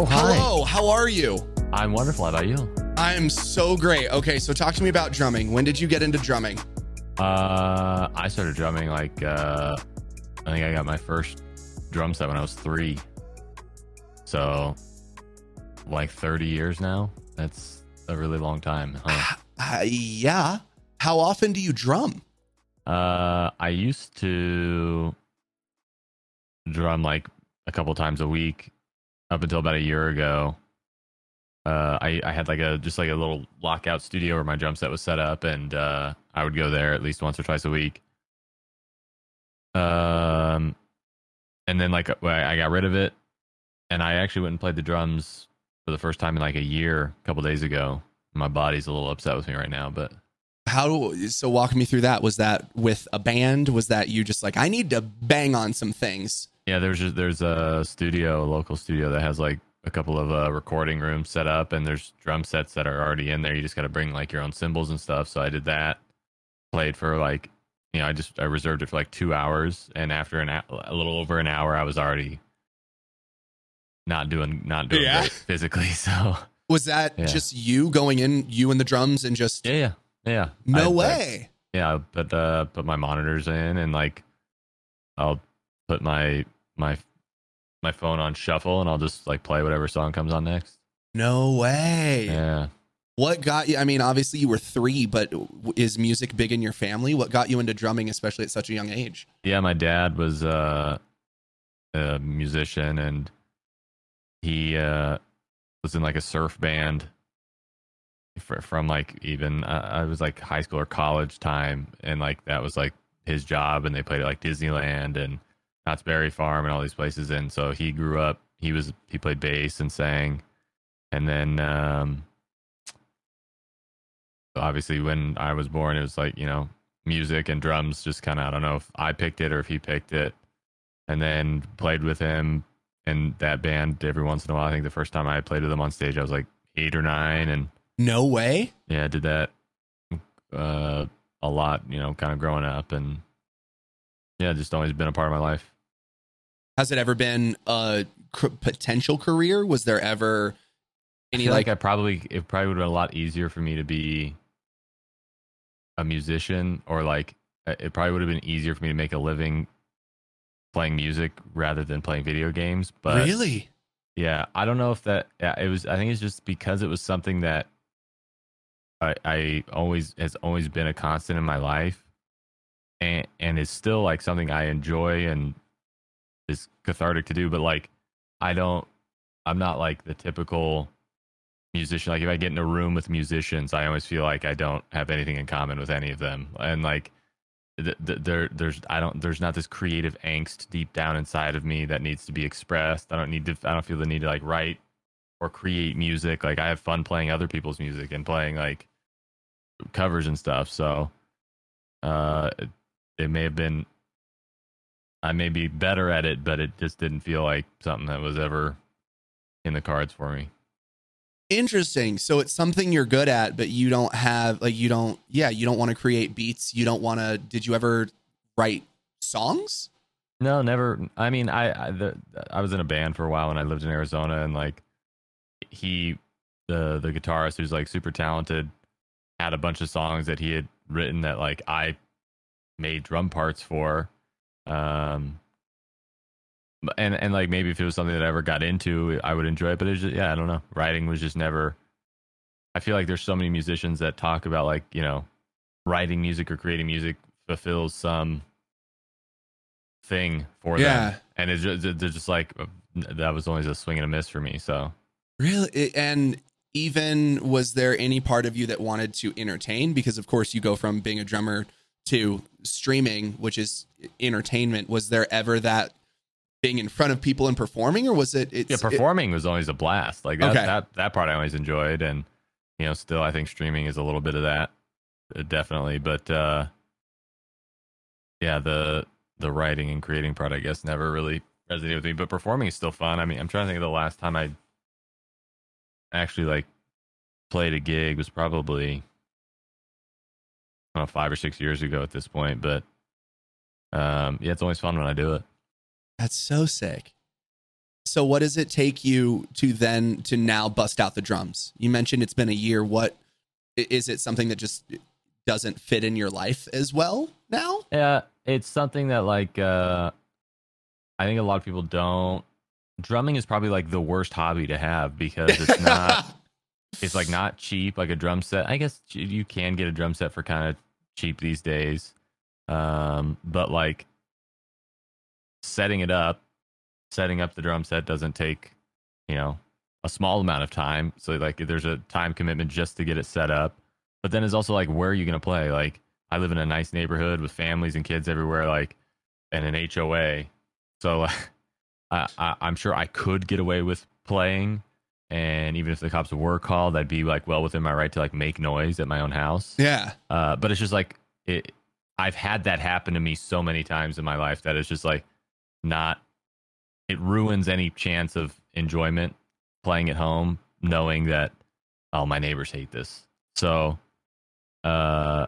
Oh, hi. Hello, how are you? I'm wonderful. How about you? I'm so great. Okay, so talk to me about drumming. When did you get into drumming? Uh, I started drumming like uh, I think I got my first drum set when I was three. So, like 30 years now. That's a really long time. Huh? Uh, yeah. How often do you drum? Uh, I used to drum like a couple times a week up until about a year ago. Uh, I, I had like a just like a little lockout studio where my drum set was set up, and uh, I would go there at least once or twice a week. Um, and then like I got rid of it, and I actually went and played the drums for the first time in like a year, a couple days ago. My body's a little upset with me right now, but How so walk me through that. Was that with a band? Was that you just like I need to bang on some things? Yeah, there's just, there's a studio, a local studio that has like a couple of uh, recording rooms set up, and there's drum sets that are already in there. You just got to bring like your own cymbals and stuff. So I did that. Played for like, you know, I just I reserved it for like two hours, and after an a little over an hour, I was already not doing not doing Yeah. physically. So Was that Yeah. just you going in, you and the drums and just yeah, yeah, yeah. no I- I- way? yeah, I put uh put my monitors in and like I'll put my my my phone on shuffle and I'll just like play whatever song comes on next. no way. Yeah. What got you? I mean, obviously you were three, but is music big in your family? What got you into drumming, especially at such a young age? Yeah, my dad was uh, a musician and he uh was in like a surf band fr- from like even uh, I was like high school or college time and like that was like his job and they played at like Disneyland and Knott's Berry Farm and all these places. And so he grew up he was he played bass and sang. And then um obviously when I was born it was like you know music and drums just kind of I don't know if I picked it or if he picked it. And then played with him and that band every once in a while. I think the first time I played with him on stage I was like 8 or 9 and No way. yeah, I did that uh, a lot, you know, kind of growing up, and yeah, just always been a part of my life. Has it ever been a c- potential career? Was there ever any like, like I probably it probably would have been a lot easier for me to be a musician, or like uh, it probably would have been easier for me to make a living playing music rather than playing video games. But really? Yeah, I don't know if that. Yeah, it was. I think it's just because it was something that I, I always has always been a constant in my life, and and it's still like something I enjoy and is cathartic to do. But like, I don't. I'm not like the typical musician. Like, if I get in a room with musicians, I always feel like I don't have anything in common with any of them, and like. th- th- There, there's, I don't, there's not this creative angst deep down inside of me that needs to be expressed. I don't need to, I don't feel the need to like write or create music. Like I have fun playing other people's music and playing like covers and stuff. So uh it, it may have been I may be better at it, but it just didn't feel like something that was ever in the cards for me. Interesting. So it's something you're good at, but you don't have like you don't. Yeah, you don't want to create beats. You don't want to. Did you ever write songs? No, never. I mean, I I, the, I was in a band for a while when I lived in Arizona, and like he, the the guitarist who's like super talented, had a bunch of songs that he had written that like I made drum parts for, um, and and like maybe if it was something that I ever got into, I would enjoy it. But it's just yeah, I don't know. Writing was just never. I feel like there's so many musicians that talk about like you know, writing music or creating music fulfills some thing for Yeah. them, and it's just, they're just like uh, that was always a swing and a miss for me. So Really? And even was there any part of you that wanted to entertain? Because of course you go from being a drummer to streaming, which is entertainment. Was there ever that being in front of people and performing, or was it? It's, yeah, performing was always a blast. Like that, Okay. that that part I always enjoyed, and you know, still I think streaming is a little bit of that, uh, definitely. But uh, yeah, the the writing and creating part, I guess, never really resonated with me. But performing is still fun. I mean, I'm trying to think of the last time I actually like played a gig was probably I don't know five or six years ago at this point. But um, yeah, it's always fun when I do it. That's so sick. So what does it take you to then to now bust out the drums? You mentioned it's been a year. What is it something that just doesn't fit in your life as well now? Yeah, it's something that like uh I think a lot of people don't drumming is probably like the worst hobby to have because it's not it's like not cheap like a drum set. I guess you can get a drum set for kind of cheap these days. Um but like setting it up, setting up the drum set doesn't take, you know, a small amount of time. So like there's a time commitment just to get it set up. But then it's also like where are you going to play? Like I live in a nice neighborhood with families and kids everywhere like and an HOA. So I, I I'm sure I could get away with playing and even if the cops were called, I'd be like well within my right to like make noise at my own house. Yeah. Uh, but it's just like it. I've had that happen to me so many times in my life that it's just like not. It ruins any chance of enjoyment playing at home, knowing that oh my neighbors hate this. So, uh,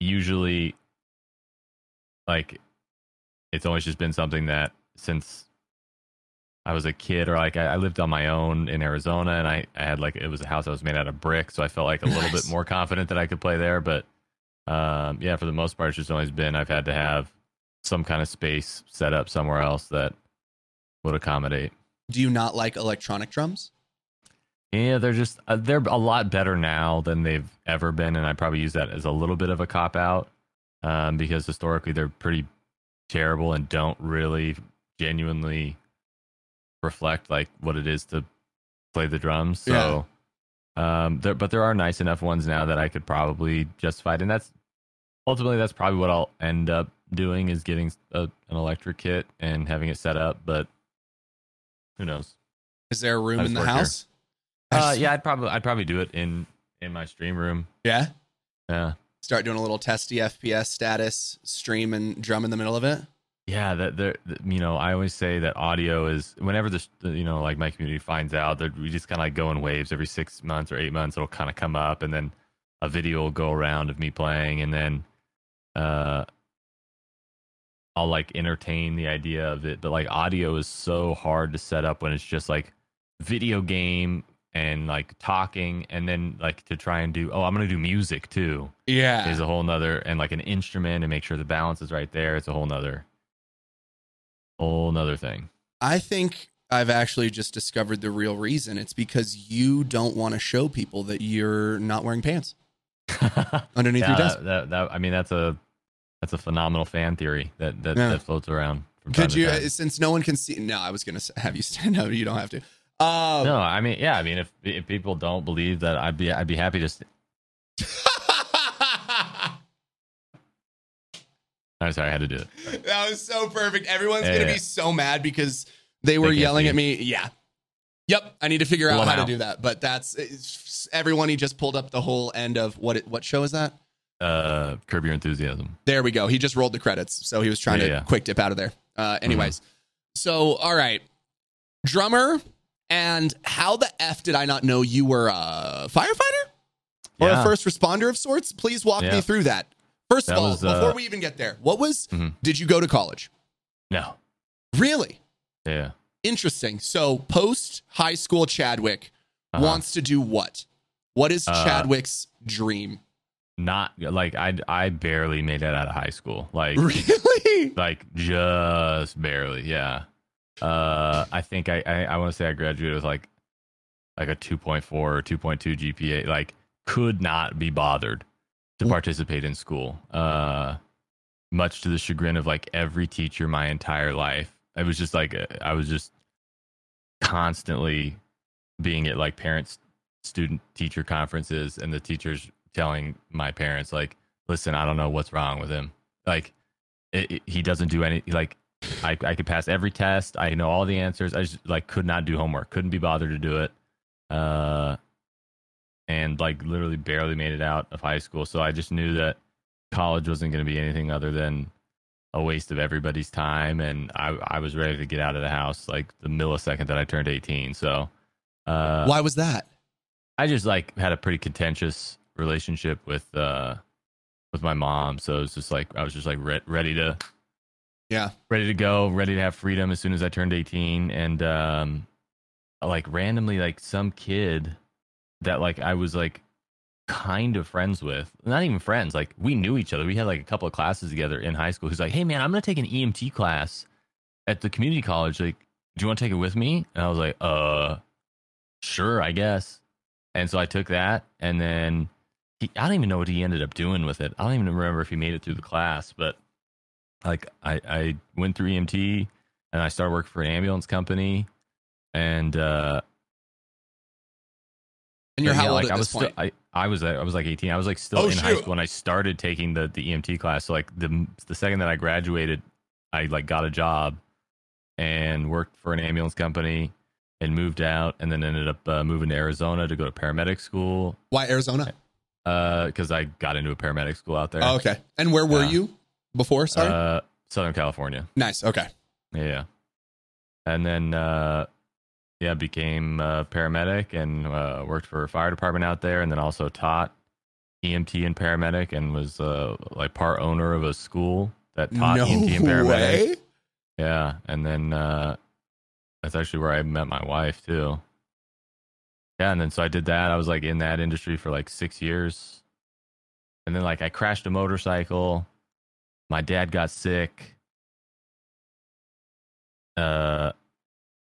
usually, like, it's always just been something that since I was a kid, or like I, I lived on my own in Arizona, and I, I had like it was a house that was made out of brick, so I felt like a little Nice. bit more confident that I could play there. But um, yeah, for the most part, it's just always been I've had to have some kind of space set up somewhere else that would accommodate. Do you not like electronic drums? Yeah, they're just uh, they're a lot better now than they've ever been, and I probably use that as a little bit of a cop out um, because historically they're pretty terrible and don't really genuinely reflect like what it is to play the drums. So, um, there, but there are nice enough ones now that I could probably justify it, and that's ultimately that's probably what I'll end up doing is getting a, an electric kit and having it set up. But who knows? Is there a room in the house? Uh, yeah, I'd probably I'd probably do it in in my stream room. Yeah. Yeah, Start doing a little testy FPS status, stream and drum in the middle of it. yeah. That there, you know, I always say that audio is whenever this, you know, like my community finds out that we just kind of like go in waves every six months or eight months. It'll kind of come up, and then a video will go around of me playing, and then uh, I'll like entertain the idea of it. But like audio is so hard to set up when it's just like video game and like talking, and then like to try and do. Oh, I'm gonna do music too. Yeah. is a whole nother and like an instrument and make sure the balance is right there. It's a whole nother whole nother thing. I think I've actually just discovered the real reason. It's because you don't want to show people that you're not wearing pants underneath yeah, your desk. that, that, that- I mean that's a that's a phenomenal fan theory that that, Yeah. that floats around. Could you, time. since no one can see? No, I was gonna have you stand. No, you don't have to. Um, No, I mean yeah, I mean if if people don't believe that I'd be I'd be happy to st- I'm sorry, I had to do it. that was so perfect. Everyone's Yeah, gonna be so mad because they were They yelling see. at me. Yeah. Yep. I need to figure out how to do that. But that's everyone. He just pulled up the whole end of what it, what show is that? Uh curb your enthusiasm. There we go. He just rolled the credits, so he was trying Yeah, to yeah. Mm-hmm. quick dip out of there. Uh, anyways, so all right, drummer, and how the f did I not know you were a firefighter or Yeah. a first responder of sorts? Please walk me through that. First of all, was, uh, before we even get there, what was? Mhm. Did you go to college? No. Really Yeah. Interesting. So post high school, Chadwick Uh-huh. wants to do what? What is Uh, Chadwick's dream? Not like I I barely made it out of high school. Like Really? like just barely yeah uh i think i i, I want to say i graduated with like like a 2.4 or 2.2 gpa like could not be bothered to Mm. participate in school uh much to the chagrin of like every teacher my entire life it was just like uh, i was just constantly being at like parents student teacher conferences and the teachers telling my parents like listen i don't know what's wrong with him. Like it, it- he doesn't do any like I, I could pass every test. I know all the answers. I just like could not do homework. Couldn't be bothered to do it. Uh and like literally barely made it out of high school. So i just knew that college wasn't going to be anything other than a waste of everybody's time and i i was ready to get out of the house like the millisecond that i turned 18 so uh Why was that? I just like had a pretty contentious relationship with uh with my mom, so it was just like I was just like re- ready to Yeah. ready to go, ready to have freedom as soon as I turned 18. And um, like randomly, like some kid that like I was like kind of friends with, not even friends, like we knew each other. We had like a couple of classes together in high school. He's like, hey man, I'm gonna take an EMT class at the community college. Like, do you want to take it with me? And I was like, uh, sure, I guess. And so I took that, and then he, I don't even know what he ended up doing with it. I don't even remember if he made it through the class, but like I, I went through EMT and I started working for an ambulance company, and uh, And you're yeah, how old like at I this was point? Still, I I was I was like 18. I was like still Oh, in high school when I started taking the the EMT class. So like the the second that I graduated, I like got a job and worked for an ambulance company and moved out and then ended up uh, moving to Arizona to go to paramedic school Why Arizona? Uh because I got into a paramedic school out there. Oh, okay. And where were Yeah. you before? Sorry. Uh, Southern California. nice. Okay. Yeah. And then, uh, yeah, became a paramedic and uh, worked for a fire department out there, and then also taught EMT and paramedic, and was uh, like part owner of a school that taught no EMT and paramedic. way. Yeah, and then uh, that's actually where I met my wife too. Yeah, and then so I did that. I was like in that industry for like six years, and then like I crashed a motorcycle. My dad got sick. Uh,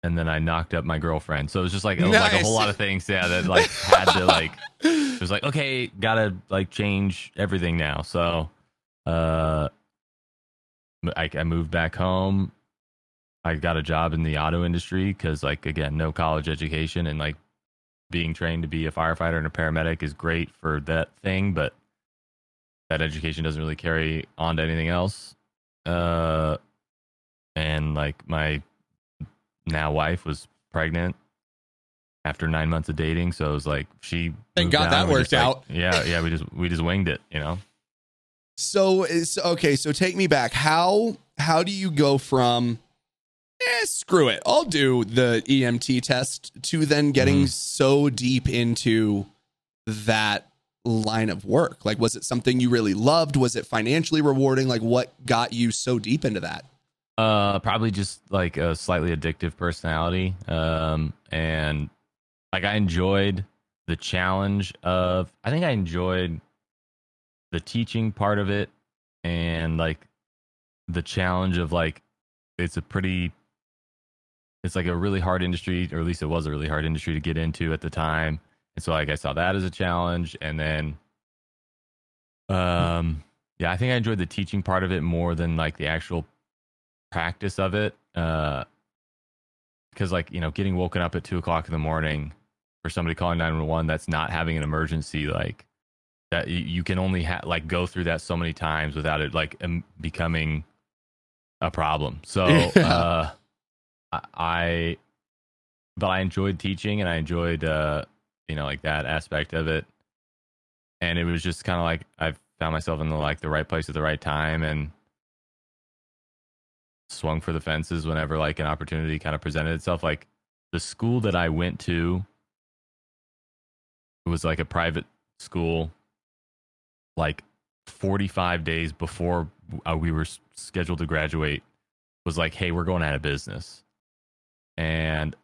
and then I knocked up my girlfriend. So it was just like it was like a whole lot of things. Yeah, that like had to like it was like okay gotta like change everything now so uh I, I moved back home i got a job in the auto industry because like again no college education and like being trained to be a firefighter and a paramedic is great for that thing but that education doesn't really carry on to anything else uh and like my now wife was pregnant after nine months of dating so it was like she Thank God that worked like- out. yeah yeah we just we just winged it you know So is okay. So take me back. How how do you go from eh, screw it, I'll do the EMT test to then getting Mhm. so deep into that line of work? Like, was it something you really loved? Was it financially rewarding? Like, what got you so deep into that? Uh, probably just like a slightly addictive personality. Um, and like I enjoyed the challenge of. I think I enjoyed the teaching part of it, and like the challenge of like it's a pretty. It's like a really hard industry, or at least it was a really hard industry to get into at the time. And so like I saw that as a challenge, and then, um, yeah, I think I enjoyed the teaching part of it more than like the actual practice of it uh because like you know getting woken up at two o'clock in the morning for somebody calling 911 that's not having an emergency like that you, can only ha- like go through that so many times without it like um, becoming a problem so Yeah. uh I, I but i enjoyed teaching and i enjoyed uh you know like that aspect of it and it was just kind of like i found myself in the like the right place at the right time and swung for the fences whenever like an opportunity kind of presented itself. Like the school that I went to was like a private school. Like 45 days before uh, we were scheduled to graduate, was like, "Hey, we're going out of business," and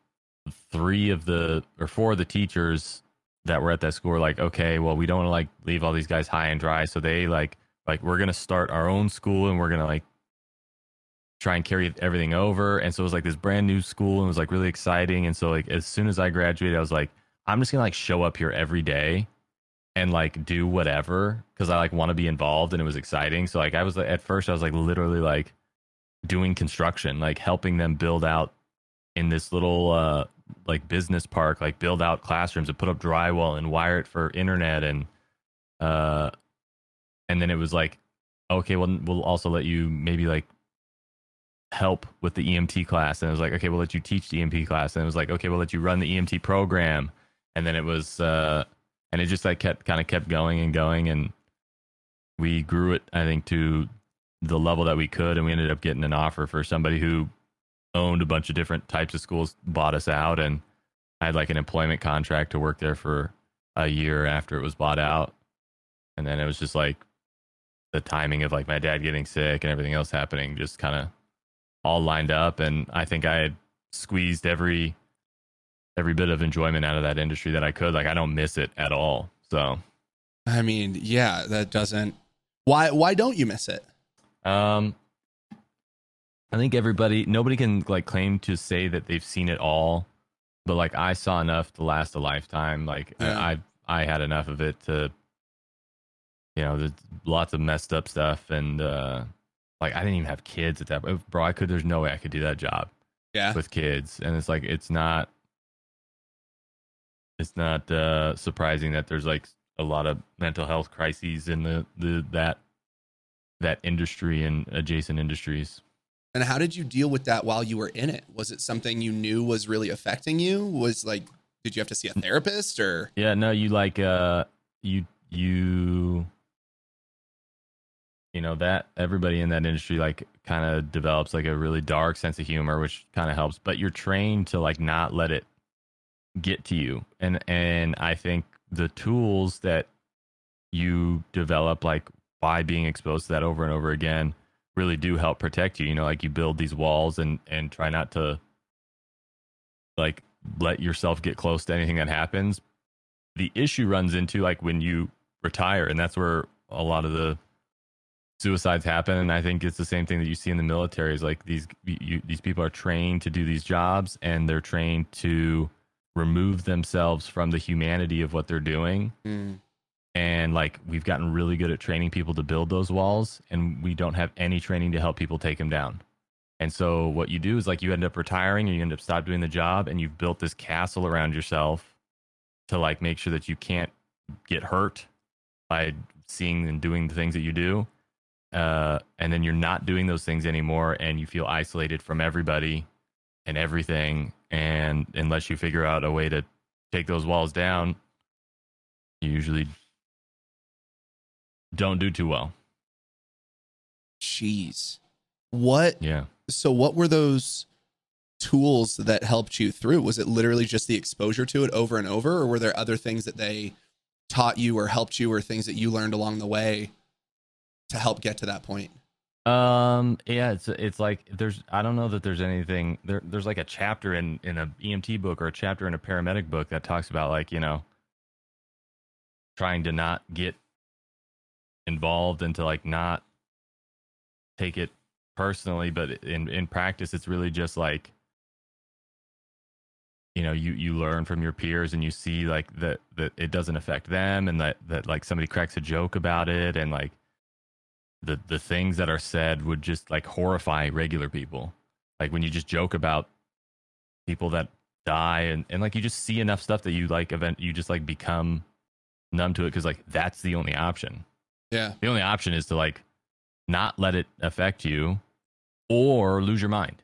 three of the or four of the teachers that were at that school were like, "Okay, well, we don't want to like leave all these guys high and dry," so they like like we're gonna start our own school and we're gonna like try and carry everything over. And so it was like this brand new school and it was like really exciting. And so like as soon as I graduated, I was like, I'm just gonna like show up here every day and like do whatever because I like want to be involved and it was exciting. So like I was at first I was like literally like doing construction, like helping them build out in this little uh like business park, like build out classrooms and put up drywall and wire it for internet and uh and then it was like okay, well we'll also let you maybe like help with the EMT class. And it was like, okay, we'll let you teach the EMT class. And it was like, okay, we'll let you run the EMT program. And then it was, uh, and it just like kept kind of kept going and going. And we grew it, I think, to the level that we could. And we ended up getting an offer for somebody who owned a bunch of different types of schools, bought us out. And I had like an employment contract to work there for a year after it was bought out. And then it was just like the timing of like my dad getting sick and everything else happening just kind of all lined up, and I think I had squeezed every every bit of enjoyment out of that industry that I could. Like I don't miss it at all. So I mean, yeah, that doesn't. Why? Why don't you miss it? Um, I think everybody, nobody can like claim to say that they've seen it all, but like I saw enough to last a lifetime. Like Yeah. I, I, I had enough of it to, you know, there's lots of messed up stuff, and uh, like I didn't even have kids at that. point. Bro, I could. There's no way I could do that job Yeah. with kids, and it's like it's not. It's not uh, surprising that there's like a lot of mental health crises in the, the that that industry and adjacent industries. And how did you deal with that while you were in it? Was it something you knew was really affecting you? Was like, did you have to see a therapist or? Yeah, no, you like uh you you you know that everybody in that industry like kind of develops like a really dark sense of humor which kind of helps, but you're trained to like not let it get to you. And and I think the tools that you develop like by being exposed to that over and over again really do help protect you. You know, like you build these walls and and try not to like let yourself get close to anything that happens. The issue runs into like when you retire, and that's where a lot of the suicides happen. And I think it's the same thing that you see in the military. Is like these you, these people are trained to do these jobs, and they're trained to remove themselves from the humanity of what they're doing mm. and like we've gotten really good at training people to build those walls and we don't have any training to help people take them down and so what you do is like you end up retiring and you end up stop doing the job and you've built this castle around yourself to like make sure that you can't get hurt by seeing and doing the things that you do uh, and then you're not doing those things anymore and you feel isolated from everybody and everything and unless you figure out a way to take those walls down you usually don't do too well. Jeez. What? Yeah. So, what were those tools that helped you through? Was it literally just the exposure to it over and over, or were there other things that they taught you or helped you, or things that you learned along the way to help get to that point? Um. Yeah. It's it's like there's I don't know that there's anything there. There's like a chapter in in a EMT book or a chapter in a paramedic book that talks about like you know trying to not get involved and to like not take it personally, but in in practice, it's really just like you know you you learn from your peers and you see like that that it doesn't affect them and that that like somebody cracks a joke about it and like the the things that are said would just like horrify regular people. Like when you just joke about people that die and, and like you just see enough stuff that you like event you just like become numb to it because like that's the only option. Yeah. the only option is to like not let it affect you or lose your mind.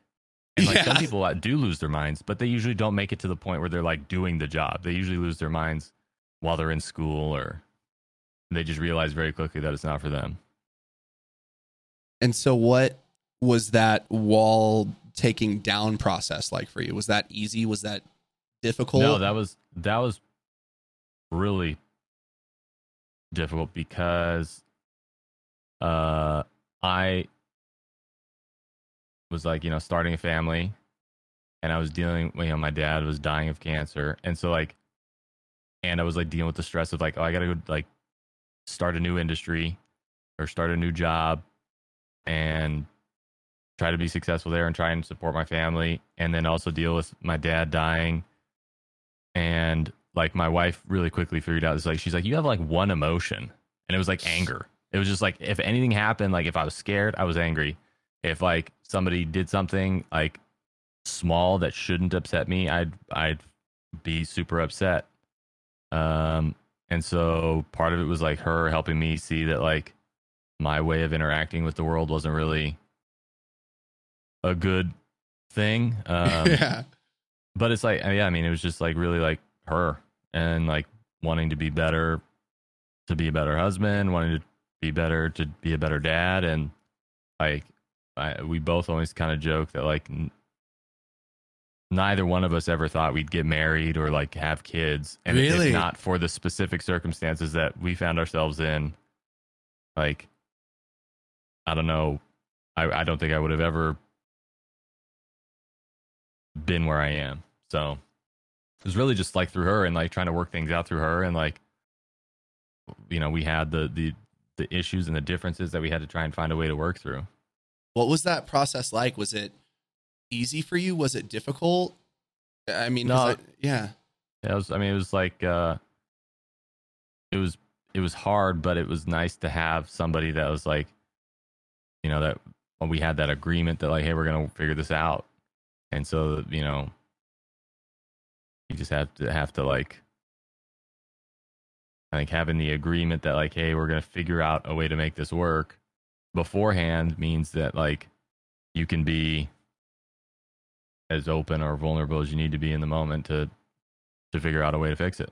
And like some people uh, do lose their minds but they usually don't make it to the point where they're like doing the job. They usually lose their minds while they're in school or they just realize very quickly that it's not for them And so, what was that wall taking down process like for you? Was that easy? Was that difficult? No, that was that was really difficult because uh I was like, you know, starting a family and I was dealing you know, my dad was dying of cancer. And so like and I was like dealing with the stress of like, oh, I gotta go like start a new industry or start a new job and try to be successful there and try and support my family and then also deal with my dad dying. And like my wife really quickly figured out it's like she's like you have like one emotion. And it was like anger. It was just like if anything happened like if i was scared i was angry. If like somebody did something like small that shouldn't upset me i'd i'd be super upset. Um and so part of it was like her helping me see that like my way of interacting with the world wasn't really a good thing um yeah. but it's like yeah i mean it was just like really like her and like wanting to be better to be a better husband wanting to be better to be a better dad and like I, we both always kind of joke that like n- neither one of us ever thought we'd get married or like have kids and Really? if not for the specific circumstances that we found ourselves in like i don't know i, I don't think i would have ever been where I am. So it was really just like through her and like trying to work things out through her and like you know we had the the the issues and the differences that we had to try and find a way to work through. What was that process like? Was it easy for you? Was it difficult? I mean, No. I- yeah. Yeah, it was. I mean, it was like uh, it was it was hard, but it was nice to have somebody that was like, you know, that we had that agreement that like, hey, we're gonna figure this out, and so you know, you just have to have to like, I think having the agreement that like, hey, we're gonna figure out a way to make this work beforehand means that like you can be as open or vulnerable as you need to be in the moment to to figure out a way to fix it.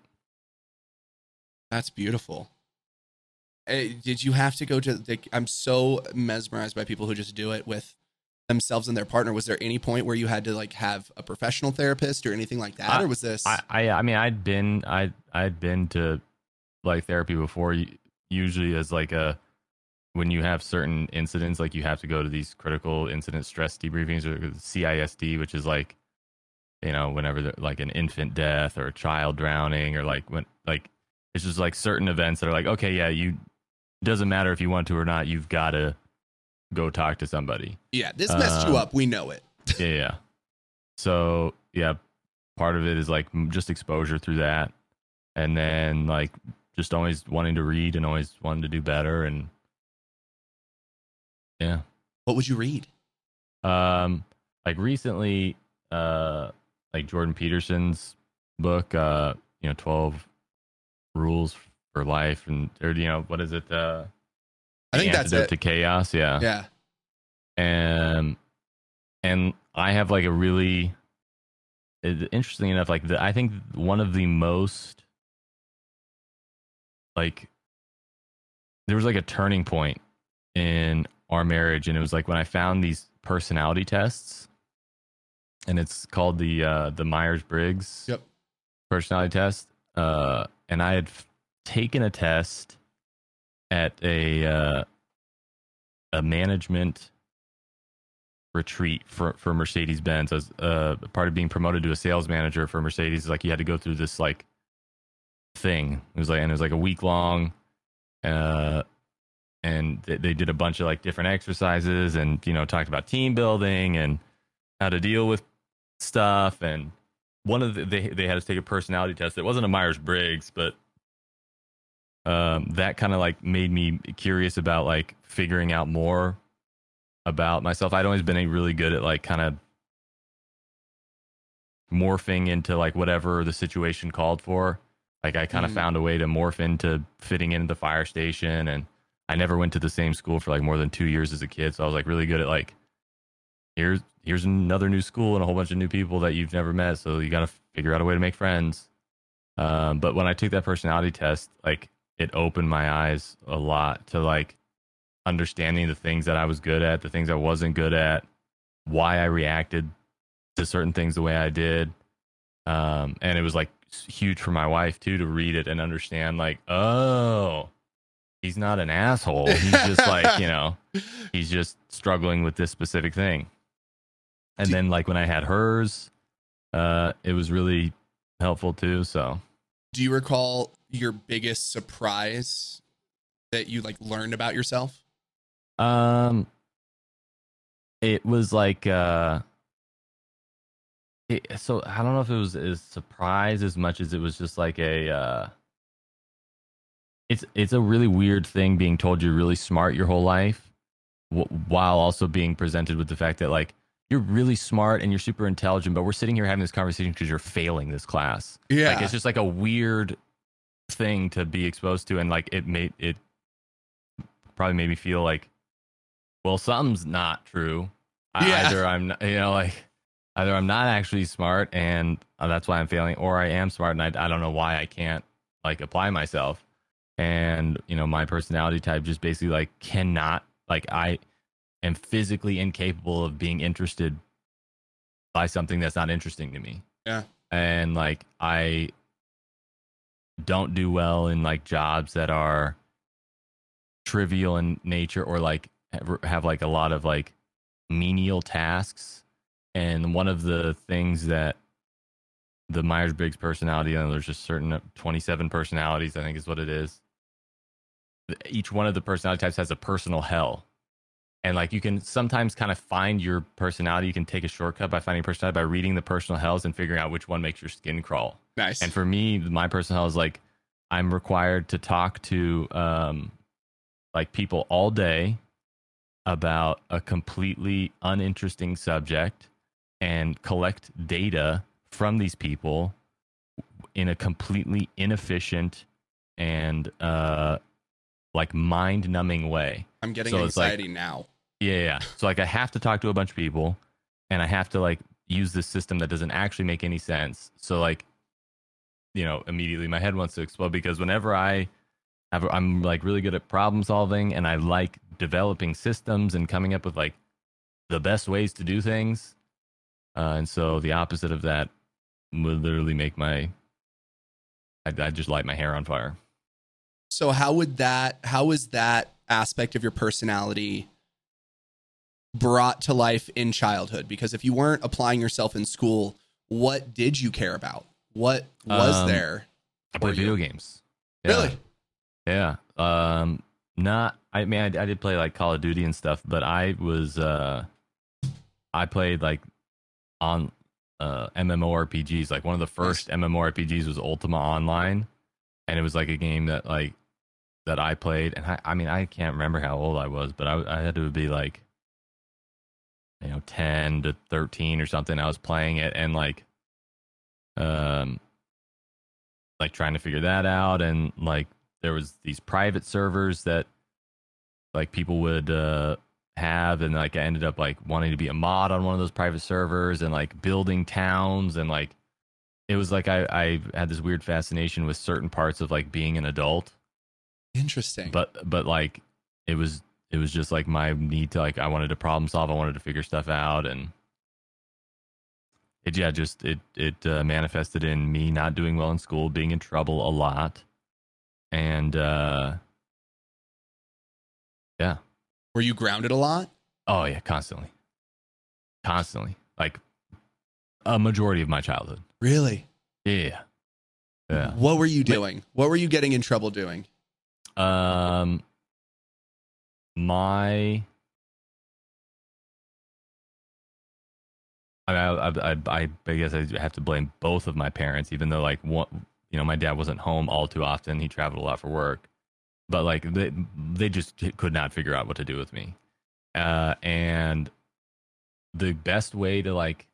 That's beautiful. Eh, did you have to go to? Like, I'm so mesmerized by people who just do it with themselves and their partner. Was there any point where you had to like have a professional therapist or anything like that, I- or was this? I, I I mean I'd been I I'd been to like therapy before. Usually as like a when you have certain incidents, like you have to go to these critical incident stress debriefings or CISD, which is like you know whenever like an infant death or a child drowning or like when like it's just like certain events that are like okay yeah you doesn't matter if you want to or not you've got to go talk to somebody yeah, this messed you um, up. We know it. yeah, yeah. So yeah, part of it is like just exposure through that, and then like just always wanting to read and always wanting to do better, and yeah. What would you read? Um, like recently, uh, like Jordan Peterson's book, uh, you know, Twelve Rules for Life, and or you know, what is it? Uh, I think that's it. to chaos. Yeah Yeah. and and I have like a really interesting enough like the, I think one of the most like there was like a turning point in our marriage and it was like when I found these personality tests and it's called the uh the Myers-Briggs Yep. personality test uh and I had taken a test at a uh a management retreat for for Mercedes Benz as uh, part of being promoted to a sales manager for Mercedes. Like you had to go through this like thing. It was like and it was like a week long, uh, and they, they did a bunch of like different exercises and you know talked about team building and how to deal with stuff. And one of the, they they had us take a personality test. It wasn't a Myers Briggs, but um, that kind of like made me curious about like figuring out more about myself. I'd always been really good at like kind of morphing into like whatever the situation called for. Like I kind of Mhm. found a way to morph into fitting into the fire station and I never went to the same school for like more than 2 years as a kid, so I was like really good at like here's here's another new school and a whole bunch of new people that you've never met, so you got to figure out a way to make friends. Um, but when I took that personality test, like it opened my eyes a lot to like understanding the things that I was good at, the things I wasn't good at, why I reacted to certain things the way I did. Um, and it was like huge for my wife too to read it and understand like, oh, he's not an asshole. He's just like, you know, he's just struggling with this specific thing. And then like when I had hers, uh, it was really helpful too. So Do you recall your biggest surprise that you like learned about yourself? Um, it was like uh, it, so I don't know if it was a surprise as much as it was just like a uh, it's it's a really weird thing being told you're really smart your whole life, w- while also being presented with the fact that like you're really smart and you're super intelligent, but we're sitting here having this conversation because you're failing this class. Yeah. Like it's just like a weird thing to be exposed to, and like it made it probably made me feel like, well, something's not true. Yeah. Either I'm, not- you know, like either I'm not actually smart, and uh, that's why I'm failing, or I am smart, and I I don't know why I can't like apply myself. And you know, my personality type just basically like cannot like I am physically incapable of being interested by something that's not interesting to me. Yeah. And like I don't do well in like jobs that are trivial in nature or like have, have like a lot of like menial tasks and one of the things that the Myers Briggs personality, and there's just certain uh, 27 personalities, I think is what it is. Each one of the personality types has a personal hell. And like you can sometimes kind of find your personality. You can take a shortcut by finding personality by reading the personal hells and figuring out which one makes your skin crawl. Nice. And for me, my personal hell is like I'm required to talk to um, like people all day about a completely uninteresting subject and collect data from these people in a completely inefficient and uh like mind numbing way. I'm getting so it's like- anxiety now. Yeah, yeah. So like I have to talk to a bunch of people and I have to like use this system that doesn't actually make any sense. So like you know, immediately my head wants to explode because whenever I have I'm like really good at problem solving and I like developing systems and coming up with like the best ways to do things. Uh, and so the opposite of that would literally make my I I just light my hair on fire. So how would that how is that aspect of your personality brought to life in childhood? Because if you weren't applying yourself in school, what did you care about? What was Um, there? I play For you. video games. Yeah. Really? Yeah. Um not I mean I, I did play like Call of Duty and stuff, but I was uh I played like on uh MMORPGs. Like one of the first MMORPGs was Ultima Online and it was like a game that like that I played and I, I mean I can't remember how old I was, but I I had to be like you know 10 to 13 or something. I was playing it and like um like trying to figure that out and like there was these private servers that like people would uh have and like I ended up like wanting to be a mod on one of those private servers and like building towns and like it was like I I had this weird fascination with certain parts of like being an adult Interesting. but but like it was it was just like my need to like I wanted to problem solve I wanted to figure stuff out and it yeah just it it uh, manifested in me not doing well in school being in trouble a lot and uh yeah were you grounded a lot? oh yeah constantly constantly like a majority of my childhood Really? yeah yeah What were you doing? What were you getting in trouble doing? Um, my. I, I, I, I, guess I have to blame both of my parents, even though like one, you know, my dad wasn't home all too often. He traveled a lot for work, but like they, they just could not figure out what to do with me. Uh, and the best way to like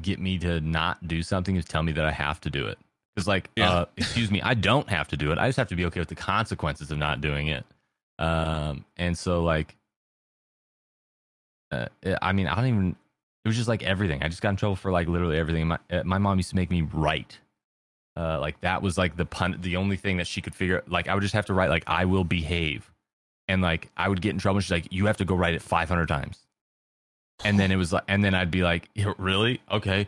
get me to not do something is tell me that I have to do it. Because like, Yeah. uh, excuse me, I don't have to do it. I just have to be okay with the consequences of not doing it. Um, and so like, uh, I mean, I don't even. It was just like everything. I just got in trouble for like literally everything. My uh, my mom used to make me write. Uh, like that was like the pun. The only thing that she could figure. Like I would just have to write like I will behave, and like I would get in trouble. She's like, you have to go write it five hundred times. And then it was like, and then I'd be like, really? Okay,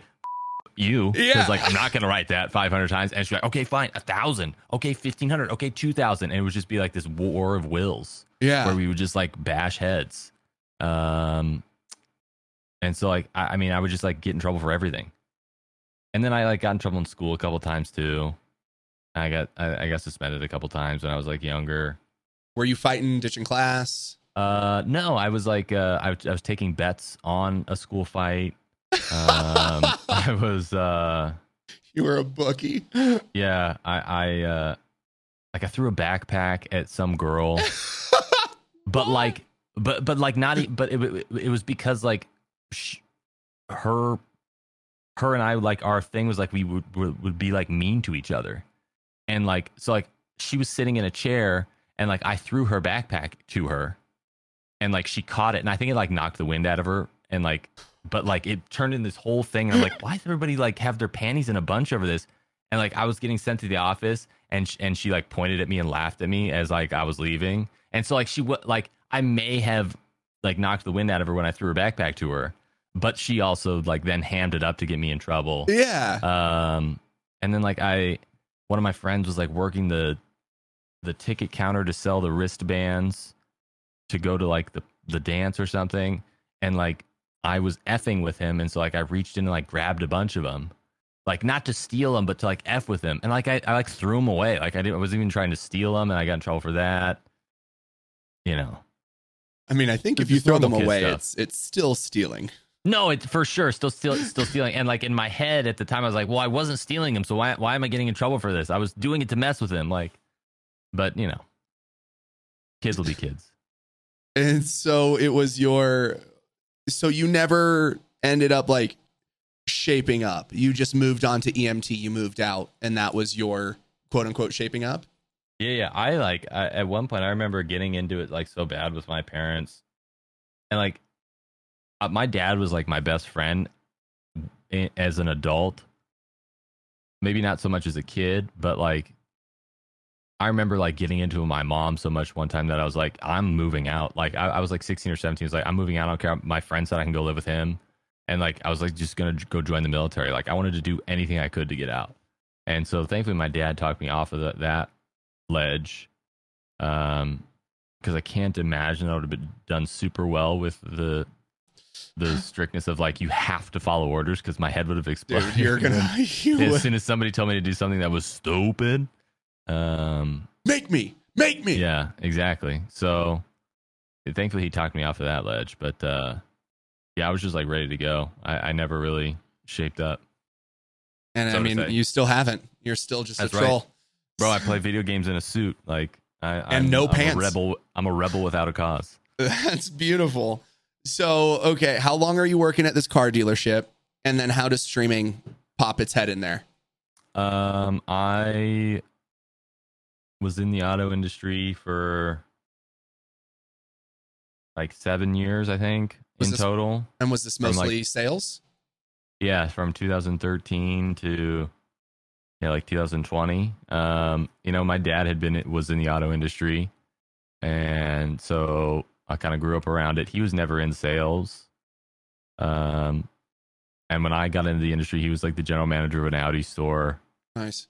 you. Yeah. Because like I'm not gonna write that 500 times. And she's like, okay, fine, a thousand. Okay, 1500. Okay, 2000. And it would just be like this war of wills Yeah. where we would just like bash heads. Um, and so like I, I mean I would just like get in trouble for everything. And then I like got in trouble in school a couple times too. I got I, I got suspended a couple times when I was like younger. Were you fighting, ditching class? Uh, no, I was like uh, I, I was taking bets on a school fight. Um, I was uh, You were a bookie. yeah, I I uh, like I threw a backpack at some girl. but like but but like not but it, it, it was because like sh- her her and i like our thing was like we would, would would be like mean to each other and like so like she was sitting in a chair and like i threw her backpack to her and like she caught it and i think it like knocked the wind out of her and like but like it turned in this whole thing and i'm like why does everybody like have their panties in a bunch over this? And like i was getting sent to the office and sh- and she like pointed at me and laughed at me as like i was leaving. And so like she was like i may have like knocked the wind out of her when i threw her backpack to her but she also like then hammed it up to get me in trouble. Yeah. um and then like i one of my friends was like working the the ticket counter to sell the wristbands to go to like the the dance or something and like I was effing with him, and so like I reached in and like grabbed a bunch of them, like not to steal them, but to like f with them, and like I, I like threw them away. Like I didn't, I wasn't even trying to steal them, and I got in trouble for that. You know, I mean, I think It's if you throw them away, stuff. it's it's still stealing. no, it for sure still still still stealing, and like in my head at the time, I was like, well, I wasn't stealing them, so why why am I getting in trouble for this? I was doing it to mess with him, like, but you know, kids will be kids. And so it was your so you never ended up like shaping up. You just moved on to EMT, you moved out, and that was your quote unquote shaping up. Yeah, yeah. I like I, at one point I remember getting into it like so bad with my parents, and like uh, my dad was like my best friend as an adult. Maybe not so much as a kid, but like I remember like getting into with my mom so much one time that I was like, I'm moving out. Like I, I was like 16 or 17. I was like, I'm moving out. I don't care. My friend said I can go live with him, and like I was like just gonna go join the military. Like I wanted to do anything I could to get out. And so thankfully my dad talked me off of the, that ledge um because i can't imagine i would have been done super well with the the strictness of like you have to follow orders because my head would have exploded Dude, you're gonna you as would- soon as somebody told me to do something that was stupid um make me, make me. yeah exactly so thankfully he talked me off of that ledge but uh yeah i was just like ready to go i, I never really shaped up And I So to mean, you still haven't. You're still just That's a right. troll. bro i play video games in a suit like I, And I'm- no I'm pants. a rebel i'm a rebel without a cause That's beautiful. So, okay, how long are you working at this car dealership? And then how does streaming pop its head in there? Um, I was in the auto industry for like seven years, I think, Was in this- total. And was this From, like- mostly sales? Yeah, from 2013 to yeah, like 2020. Um, you know, my dad had been was in the auto industry, and so I kind of grew up around it. He was never in sales. Um, and when I got into the industry, he was like the general manager of an Audi store. Nice.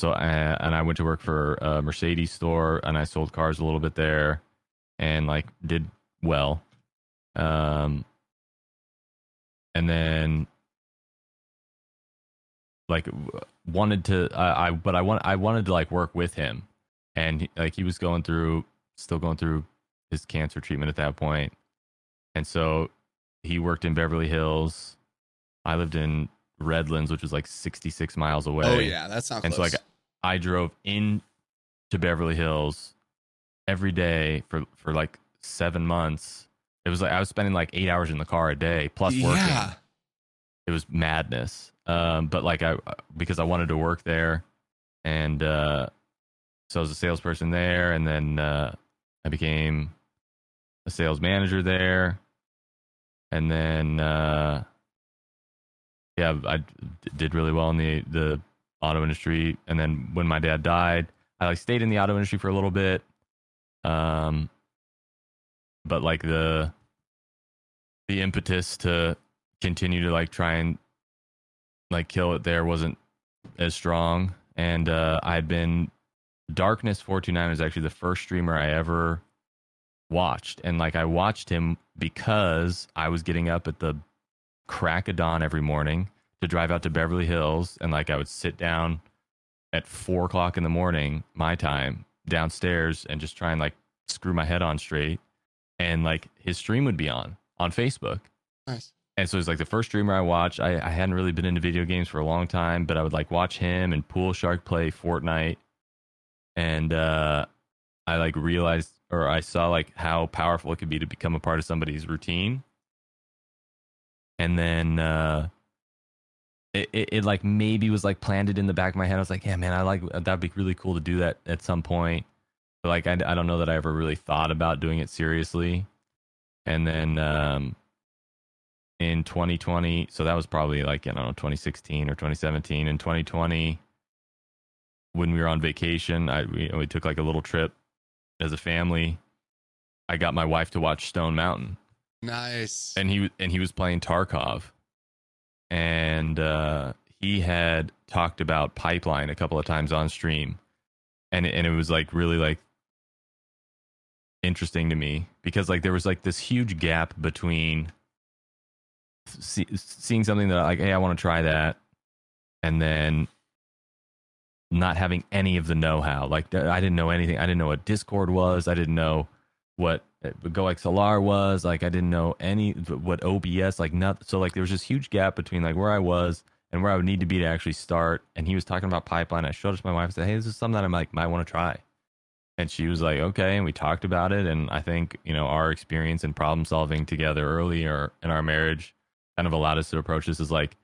So uh, and I went to work for a Mercedes store and I sold cars a little bit there and like did well. Um and then like wanted to I, I but I want I wanted to like work with him and he, like he was going through still going through his cancer treatment at that point. And so he worked in Beverly Hills. I lived in Redlands, which was like 66 miles away. Oh yeah, that's not And close. so like I drove in to Beverly Hills every day for for like seven months. It was like I was spending like eight hours in the car a day plus working. yeah. It was madness. Um, but like I because I wanted to work there, and uh, so I was a salesperson there, and then uh, I became a sales manager there, and then uh, yeah, I d- did really well in the the auto industry. And then when my dad died, I like stayed in the auto industry for a little bit. Um, but like the the impetus to continue to like try and like kill it there wasn't as strong. And uh, I had been Darkness four two nine was actually the first streamer I ever watched, and like I watched him because I was getting up at the crack of dawn every morning to drive out to Beverly Hills, and like I would sit down at four o'clock in the morning, my time, downstairs, and just try and like screw my head on straight, and like his stream would be on on Facebook. Nice. And so it was like the first streamer I watched. I, I hadn't really been into video games for a long time, but I would like watch him and Pool Shark play Fortnite. And uh, I like realized or I saw like how powerful it could be to become a part of somebody's routine. And then uh, it, it, it like maybe was like planted in the back of my head. I was like, yeah, man, I like that'd be really cool to do that at some point. But like, I, I don't know that I ever really thought about doing it seriously. And then um, in 2020 so that was probably like i don't know 2016 or 2017 in 2020 when we were on vacation i we, we took like a little trip as a family i got my wife to watch stone mountain Nice. and he and he was playing tarkov and uh he had talked about pipeline a couple of times on stream and and it was like really like interesting to me because like there was like this huge gap between see, seeing something that like, hey, I want to try that, and then not having any of the know-how. Like I didn't know anything. I didn't know what Discord was. I didn't know what uh, GoXLR was. Like I didn't know any what OBS. Like not so like there was this huge gap between like where I was and where I would need to be to actually start. And he was talking about pipeline. I showed it to my wife and said, "Hey, this is something that I'm like might want to try." And she was like, "Okay." And we talked about it. And I think you know our experience in problem solving together earlier in our marriage kind of allowed us to approach this as like,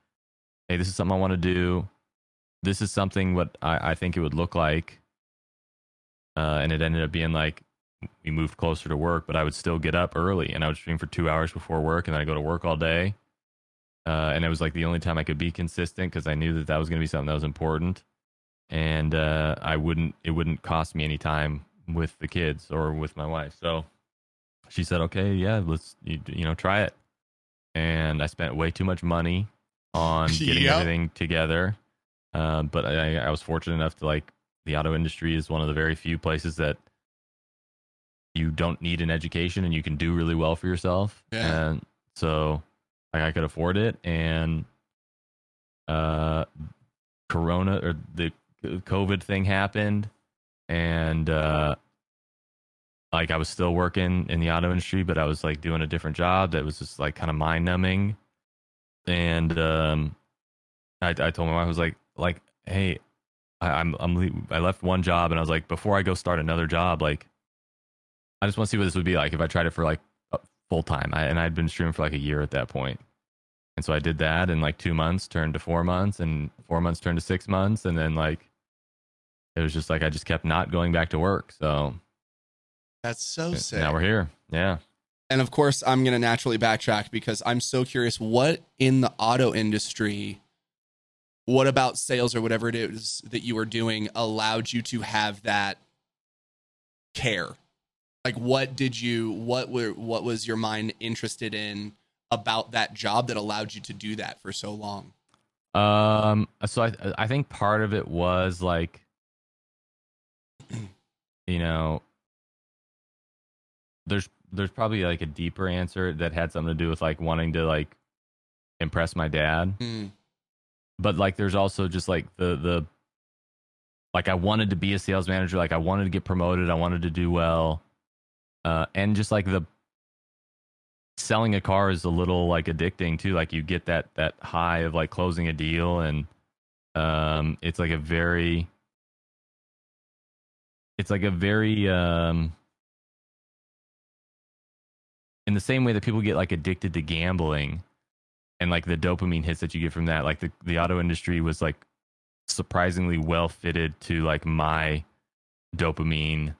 "Hey, this is something I want to do this is something what I, I think it would look like. Uh, and it ended up being like we moved closer to work, but I would still get up early and I would stream for two hours before work, and then I go to work all day. Uh, and it was like the only time I could be consistent because I knew that that was going to be something that was important, and uh, I wouldn't it wouldn't cost me any time with the kids or with my wife. So she said, "Okay, yeah, let's you, you know try it." And I spent way too much money on getting yep. everything together uh, but I, I was fortunate enough to like the auto industry is one of the very few places that you don't need an education and you can do really well for yourself. Yeah. And so like, I could afford it. And uh, Corona or the COVID thing happened. And uh, like I was still working in the auto industry, but I was like doing a different job that was just like kind of mind numbing. And um, I, I told my wife, I was like, like, hey, I, I'm, I'm I left one job and I was like, before I go start another job, like, I just want to see what this would be like if I tried it for like uh, full time. I, and I'd been streaming for like a year at that point. And so I did that in like two months turned to four months and four months turned to six months. And then like, it was just like, I just kept not going back to work. So that's so sick. Now we're here. Yeah. And of course, I'm going to naturally backtrack because I'm so curious what in the auto industry what about sales or whatever it is that you were doing allowed you to have that care like what did you what were what was your mind interested in about that job that allowed you to do that for so long? Um so i i think part of it was like you know there's there's probably like a deeper answer that had something to do with like wanting to like impress my dad. Mm but like there's also just like the the like I wanted to be a sales manager, like I wanted to get promoted, I wanted to do well. Uh and just like the selling a car is a little like addicting too. Like you get that that high of like closing a deal and um it's like a very it's like a very um in the same way that people get like addicted to gambling and like the dopamine hits that you get from that like the, the auto industry was like surprisingly well fitted to like my dopamine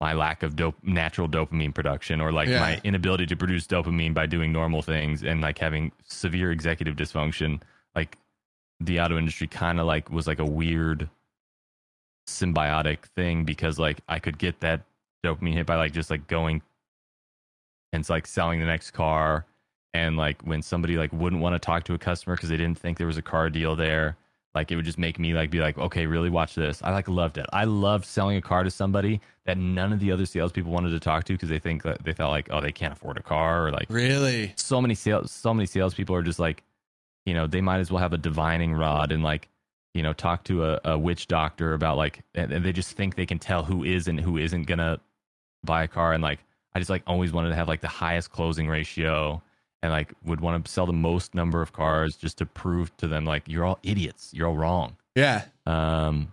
my lack of dope natural dopamine production or like yeah. my inability to produce dopamine by doing normal things and like having severe executive dysfunction like the auto industry kind of like was like a weird symbiotic thing because like I could get that dopamine hit by like just like going and it's like selling the next car and like when somebody like wouldn't want to talk to a customer because they didn't think there was a car deal there like it would just make me like be like okay really watch this. I like loved it. I loved selling a car to somebody that none of the other salespeople wanted to talk to because they think that they felt like oh they can't afford a car or like really? so many sales so many salespeople are just like you know they might as well have a divining rod and like you know talk to a, a witch doctor about like and they just think they can tell who is and who isn't gonna buy a car. And like i just like always wanted to have like the highest closing ratio and like would want to sell the most number of cars just to prove to them like you're all idiots. You're all wrong. Yeah. Um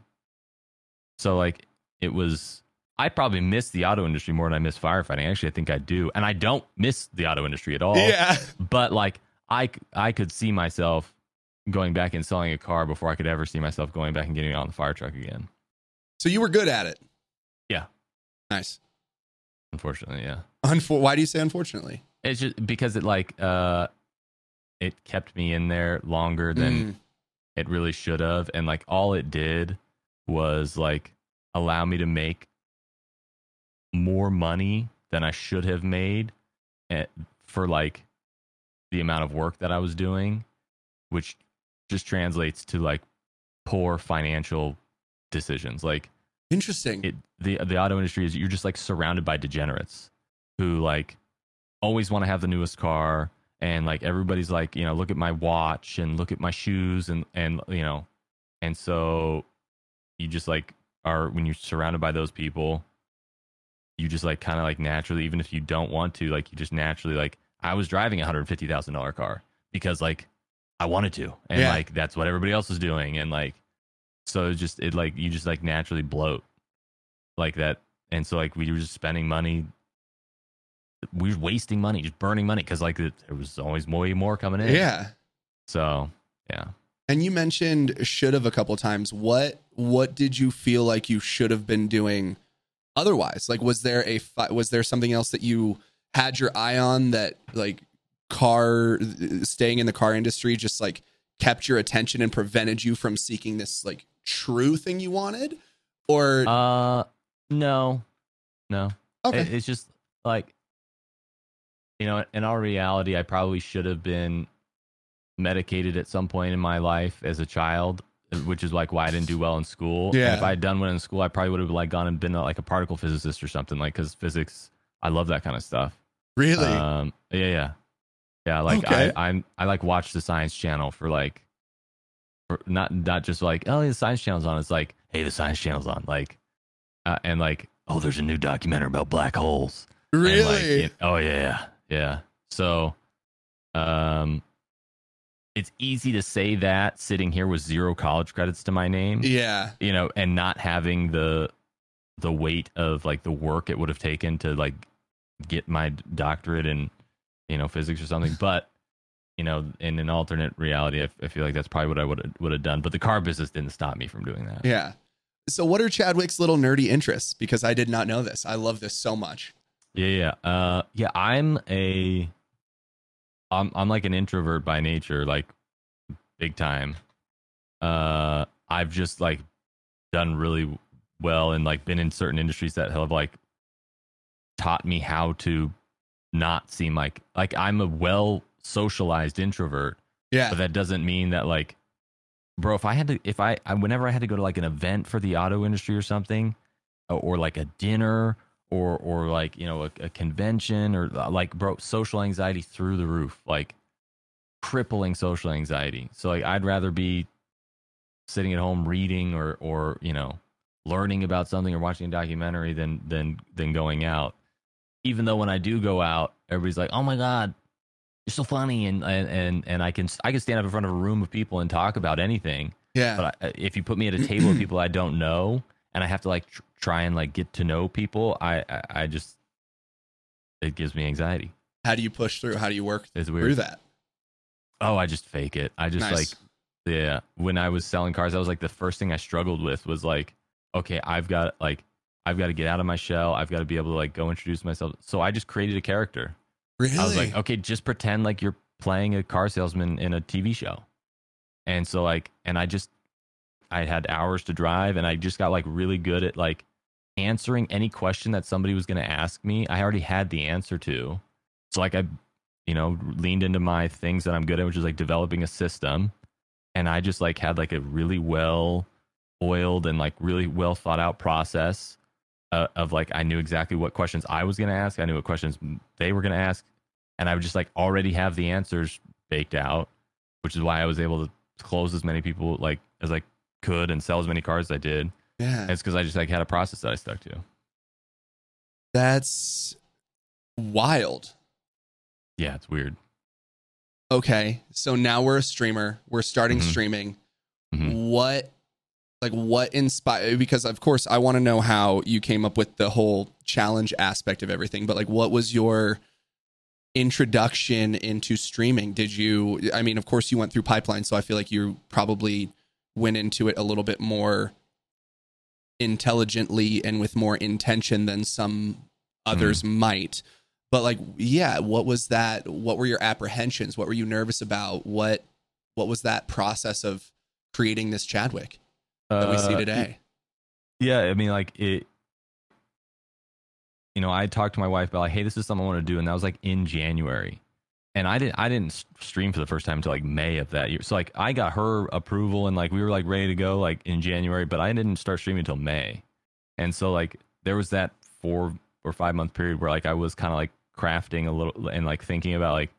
so like it was i probably miss the auto industry more than i miss firefighting. Actually i think i do and i don't miss the auto industry at all. Yeah. But like i i could see myself going back and selling a car before i could ever see myself going back and getting on the fire truck again. So you were good at it? Yeah. Nice. Unfortunately yeah. Unfor- why do you say unfortunately it's just because it like uh it kept me in there longer than mm. it really should have. And like all it did was like allow me to make more money than I should have made at, eh, for like the amount of work that I was doing which just translates to like poor financial decisions. Like interesting. it, the the auto industry is you're just like surrounded by degenerates who like always want to have the newest car and like everybody's like you know look at my watch and look at my shoes and and you know and so you just like are when you're surrounded by those people you just like kind of like naturally even if you don't want to like you just naturally like i was driving a hundred fifty thousand dollar car because like i wanted to and Yeah. like that's what everybody else was doing and like so it just it like you just like naturally bloat like that and so like we were just spending money were wasting money just burning money because like it, there was always way more coming in Yeah. so yeah And you mentioned should have a couple times. What what did you feel like you should have been doing otherwise? Like was there a was there something else that you had your eye on that like car staying in the car industry just like kept your attention and prevented you from seeking this like true thing you wanted? Or uh no no okay. It- it's just like you know in all reality i probably should have been medicated at some point in my life as a child which is like why i didn't do well in school And Yeah. if i had done well in school i probably would have like gone and been like a particle physicist or something like because physics i love that kind of stuff really? um yeah yeah yeah like Okay. i i'm i like watch the science channel for like for not not just like oh the science channel's on it's like hey the science channel's on like uh, and like oh there's a new documentary about black holes and, like, really? it- oh yeah, yeah. So, um, it's easy to say that sitting here with zero college credits to my name, yeah. you know, and not having the the weight of like the work it would have taken to like get my doctorate in you know physics or something. But you know, in an alternate reality, I, I feel like that's probably what I would would have done. But the car business didn't stop me from doing that. Yeah. So what are Chadwick's little nerdy interests? Because I did not know this. I love this so much. Yeah, yeah. Uh yeah, I'm a I'm I'm like an introvert by nature, like big time. Uh I've just like done really well and like been in certain industries that have like taught me how to not seem like like I'm a well socialized introvert, Yeah. but that doesn't mean that like bro, if I had to if I, I whenever I had to go to like an event for the auto industry or something or, or like a dinner or or like you know a, a convention or uh, like bro social anxiety through the roof like crippling social anxiety. So like i'd rather be sitting at home reading or or you know learning about something or watching a documentary than than than going out. Even though when i do go out everybody's like oh my god you're so funny and and and, and i can i can stand up in front of a room of people and talk about anything. Yeah. but I, if you put me at a table of people I don't know, and I have to like tr- try and like get to know people, I, I I just it gives me anxiety. How do you push through? How do you work It's through that? Oh, I just fake it. I just Nice. like yeah. When I was selling cars, that was like the first thing I struggled with was like, okay, I've got like I've got to get out of my shell. I've got to be able to like go introduce myself. So I just created a character. Really? I was like, okay, just pretend like you're playing a car salesman in a TV show. And so like and I just I had hours to drive and I just got like really good at like answering any question that somebody was going to ask me. I already had the answer to. So like I you know, leaned into my things that I'm good at, which is like developing a system. And I just like had like a really well oiled and like really well thought out process uh, of like I knew exactly what questions I was going to ask. I knew what questions they were going to ask, and I would just like already have the answers baked out, which is why I was able to close as many people like as I could and sell as many cars as I did. yeah. It's because I just like had a process that I stuck to. That's wild. Yeah, it's weird. Okay. So now we're a streamer. We're starting Mhm. streaming. Mhm. What like what inspired because of course I want to know how you came up with the whole challenge aspect of everything, but like what was your introduction into streaming? Did you I mean, of course you went through pipeline, so I feel like you probably went into it a little bit more intelligently and with more intention than some others might. But like yeah, what was that what were your apprehensions? What were you nervous about? What what was that process of creating this Chadwick that we see Uh, today? Yeah, I mean, like it. You know, I talked to my wife about like, hey, this is something I want to do, and that was like in January, and I didn't, I didn't stream for the first time until like May of that year. So like, I got her approval, and like we were like ready to go like in January, but I didn't start streaming until May, and so like there was that four or five month period where like I was kind of like crafting a little and like thinking about like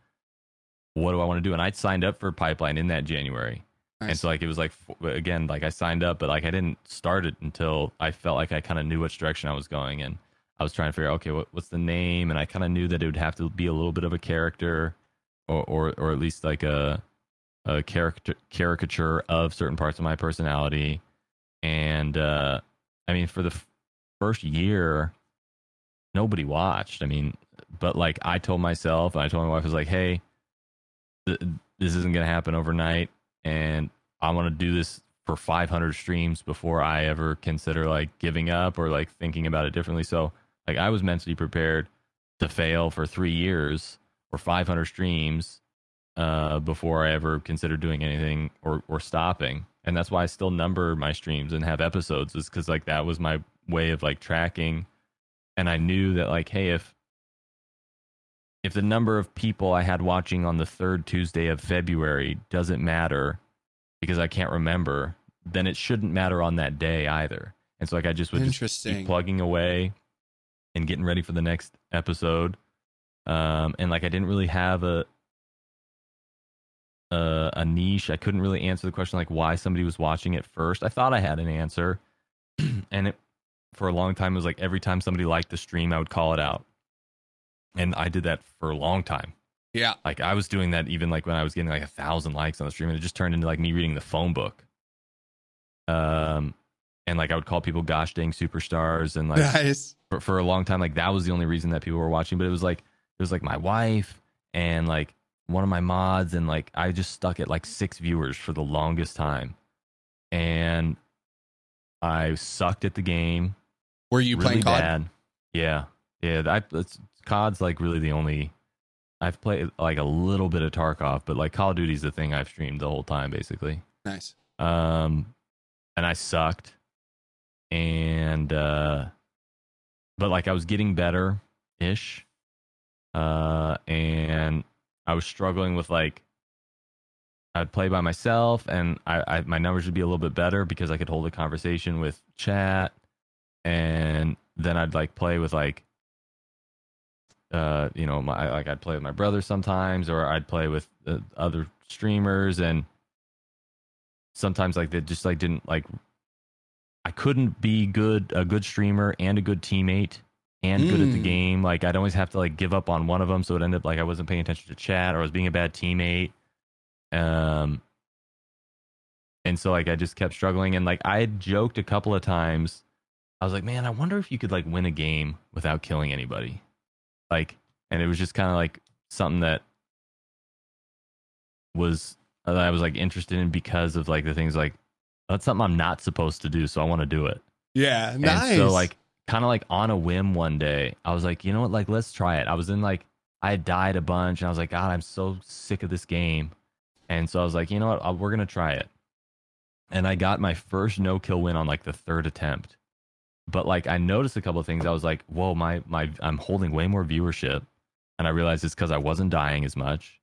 what do I want to do? And I signed up for Pipeline in that January. Nice. And so like it was like again like I signed up, but like I didn't start it until I felt like I kind of knew which direction I was going, and I was trying to figure out okay what, what's the name, and I kind of knew that it would have to be a little bit of a character, or or or at least like a a character caricature of certain parts of my personality, and uh, I mean for the f- first year, nobody watched. I mean, but like I told myself, and I told my wife, I was like, hey, th- this isn't gonna happen overnight and I want to do this for 500 streams before I ever consider like giving up or like thinking about it differently. So like I was mentally prepared to fail for three years or 500 streams uh, before I ever considered doing anything or or stopping. And that's why I still number my streams and have episodes is because like that was my way of like tracking. And I knew that like, hey, if if the number of people I had watching on the third Tuesday of February doesn't matter because I can't remember, then it shouldn't matter on that day either. And so like I just would just keep plugging away and getting ready for the next episode. Um, and like I didn't really have a a, a niche. I couldn't really answer the question like why somebody was watching it first. I thought I had an answer, and it for a long time it was like every time somebody liked the stream, I would call it out, and I did that for a long time. Yeah. Like I was doing that even like when I was getting like a thousand likes on the stream, and it just turned into like me reading the phone book. Um, and like I would call people gosh dang superstars, and like Nice. for, for a long time like that was the only reason that people were watching but it was like it was like my wife and like one of my mods and like i just stuck at like six viewers for the longest time. And i sucked at the game. Were you really playing COD? bad. Yeah. Yeah I, it's, cod's like really the only i've played like a little bit of tarkov but like call of duty's the thing i've streamed the whole time basically. Nice. um and i sucked. And uh but like i was getting better ish uh and i was struggling with like i'd play by myself and I, I my numbers would be a little bit better because i could hold a conversation with chat. And then i'd like play with like uh you know my like i'd play with my brother sometimes or i'd play with uh, other streamers and sometimes like they just like didn't like I couldn't be good a good streamer and a good teammate and good at the Mm. game. Like I'd always have to like give up on one of them, so it ended up like I wasn't paying attention to chat or I was being a bad teammate. Um, and so like I just kept struggling, and like I had joked a couple of times. I was like, man, I wonder if you could like win a game without killing anybody, like, and it was just kind of like something that was that I was like interested in because of like the things like that's something I'm not supposed to do, so I want to do it. Yeah. And Nice. so like kind of like on a whim one day, I was like, you know what, like let's try it. I was in like I had died a bunch and I was like, God, I'm so sick of this game. And so I was like, you know what, uh, we're gonna try it. And I got my first no kill win on like the third attempt. But like I noticed a couple of things. I was like, whoa, my my I'm holding way more viewership. And I realized it's because I wasn't dying as much.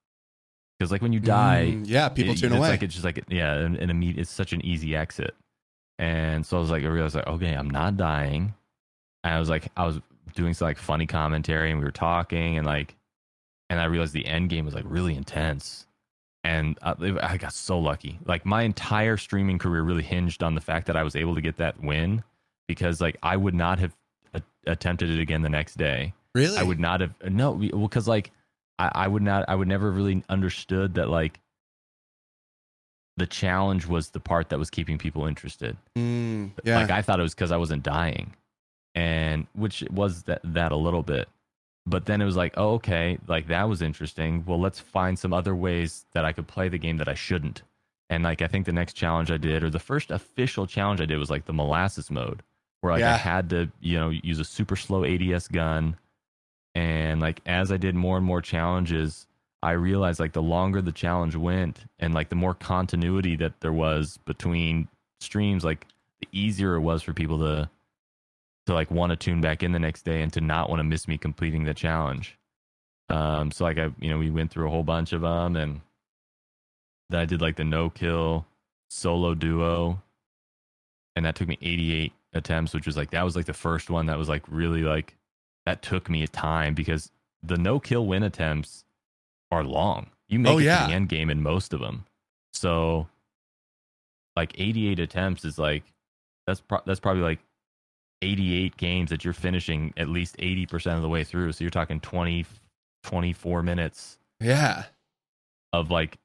Because like when you die, Mm, yeah. People it- tune it's away. Like it's just like yeah, an, an immediate. It's such an easy exit, and so I was like, I realized like, okay, I'm not dying. And I was like, I was doing some like funny commentary, and we were talking, and like, and I realized the end game was like really intense, and I, I got so lucky. Like my entire streaming career really hinged on the fact that I was able to get that win, because like I would not have a- attempted it again the next day. really? I would not have no well because like I, I would not I would never really understood that like the challenge was the part that was keeping people interested. Mm, yeah. Like I thought it was because I wasn't dying, and which was that that a little bit. But then it was like, oh, okay, like that was interesting. Well, let's find some other ways that I could play the game that I shouldn't. And like I think the next challenge I did, or the first official challenge I did, was like the molasses mode, where like Yeah. I had to you know use a super slow ADS gun, and like as I did more and more challenges, I realized like the longer the challenge went, and like the more continuity that there was between streams, like the easier it was for people to to like want to tune back in the next day and to not want to miss me completing the challenge. Um, so like I, you know, we went through a whole bunch of them, and then I did like the no kill solo duo, and that took me 88 attempts, which was like that was like the first one that was like really like that took me a time because the no kill win attempts are long. You make Oh, it to the end game in most of them. So, like 88 attempts is like that's pro- that's probably like 88 games that you're finishing at least 80% of the way through. So you're talking 20, 24 minutes Yeah. of like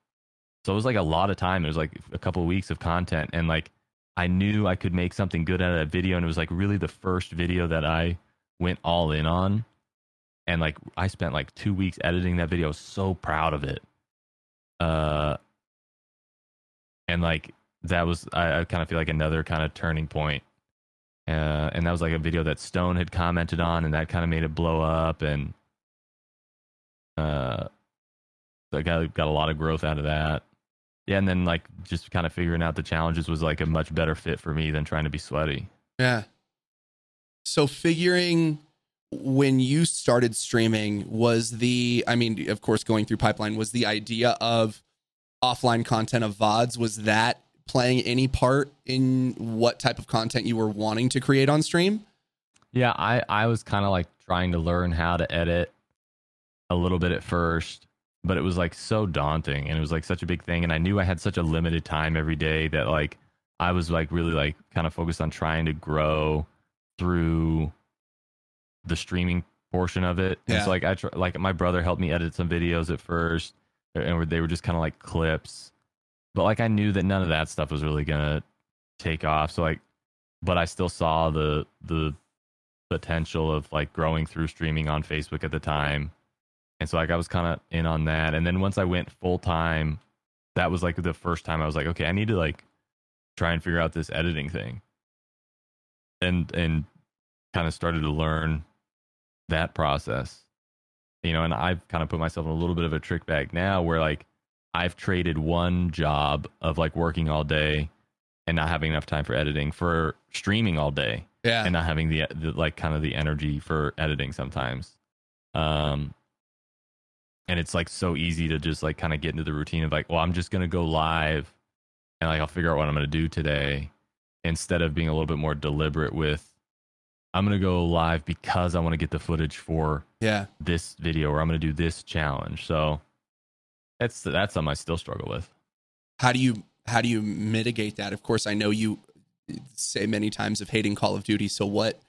so it was like a lot of time. It was like a couple of weeks of content. And like i knew i could make something good out of that video. And it was like really the first video that i went all in on. And like i spent like two weeks editing that video. I was so proud of it. Uh and like that was i, I kind of feel like another kind of turning point uh, and that was like a video that stone had commented on and that kind of made it blow up and uh I got got a lot of growth out of that. Yeah, and then like just kind of figuring out the challenges was like a much better fit for me than trying to be sweaty. Yeah. So figuring when you started streaming was the I mean, of course going through pipeline was the idea of offline content of VODs was that playing any part in what type of content you were wanting to create on stream? Yeah, I I was kind of like trying to learn how to edit a little bit at first, but it was like so daunting and it was like such a big thing and I knew I had such a limited time every day that like I was like really like kind of focused on trying to grow through the streaming portion of it. And Yeah. so like I tr- like my brother helped me edit some videos at first and they were just kind of like clips. But like I knew that none of that stuff was really to take off. So like but I still saw the the potential of like growing through streaming on Facebook at the time. And so like I was kind of in on that. And then once I went full time, that was like the first time I was like, okay, I need to like try and figure out this editing thing. And and kind of started to learn that process. You know, and I've kind of put myself in a little bit of a trick bag now where like I've traded one job of like working all day and not having enough time for editing for streaming all day Yeah. and not having the, the like kind of the energy for editing sometimes um and it's like so easy to just like kind of get into the routine of like well i'm just gonna go live and like i'll figure out what i'm gonna do today instead of being a little bit more deliberate with i'm gonna go live because i want to get the footage for yeah. this video or i'm gonna do this challenge so that's that's something i still struggle with How do you how do you mitigate that? Of course, I know you say many times of hating Call of Duty. So what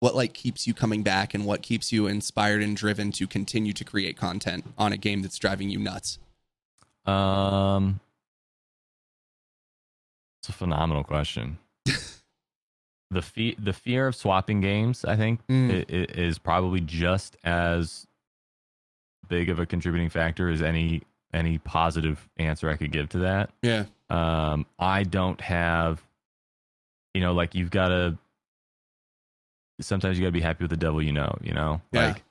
what like keeps you coming back and what keeps you inspired and driven to continue to create content on a game that's driving you nuts? Um, it's a phenomenal question. the fe- the fear of swapping games, I think, Mm. is probably just as big of a contributing factor as any any positive answer I could give to that. Yeah. Um, I don't have, you know, like you've got to. Sometimes you got to be happy with the devil you know. You know, Yeah. like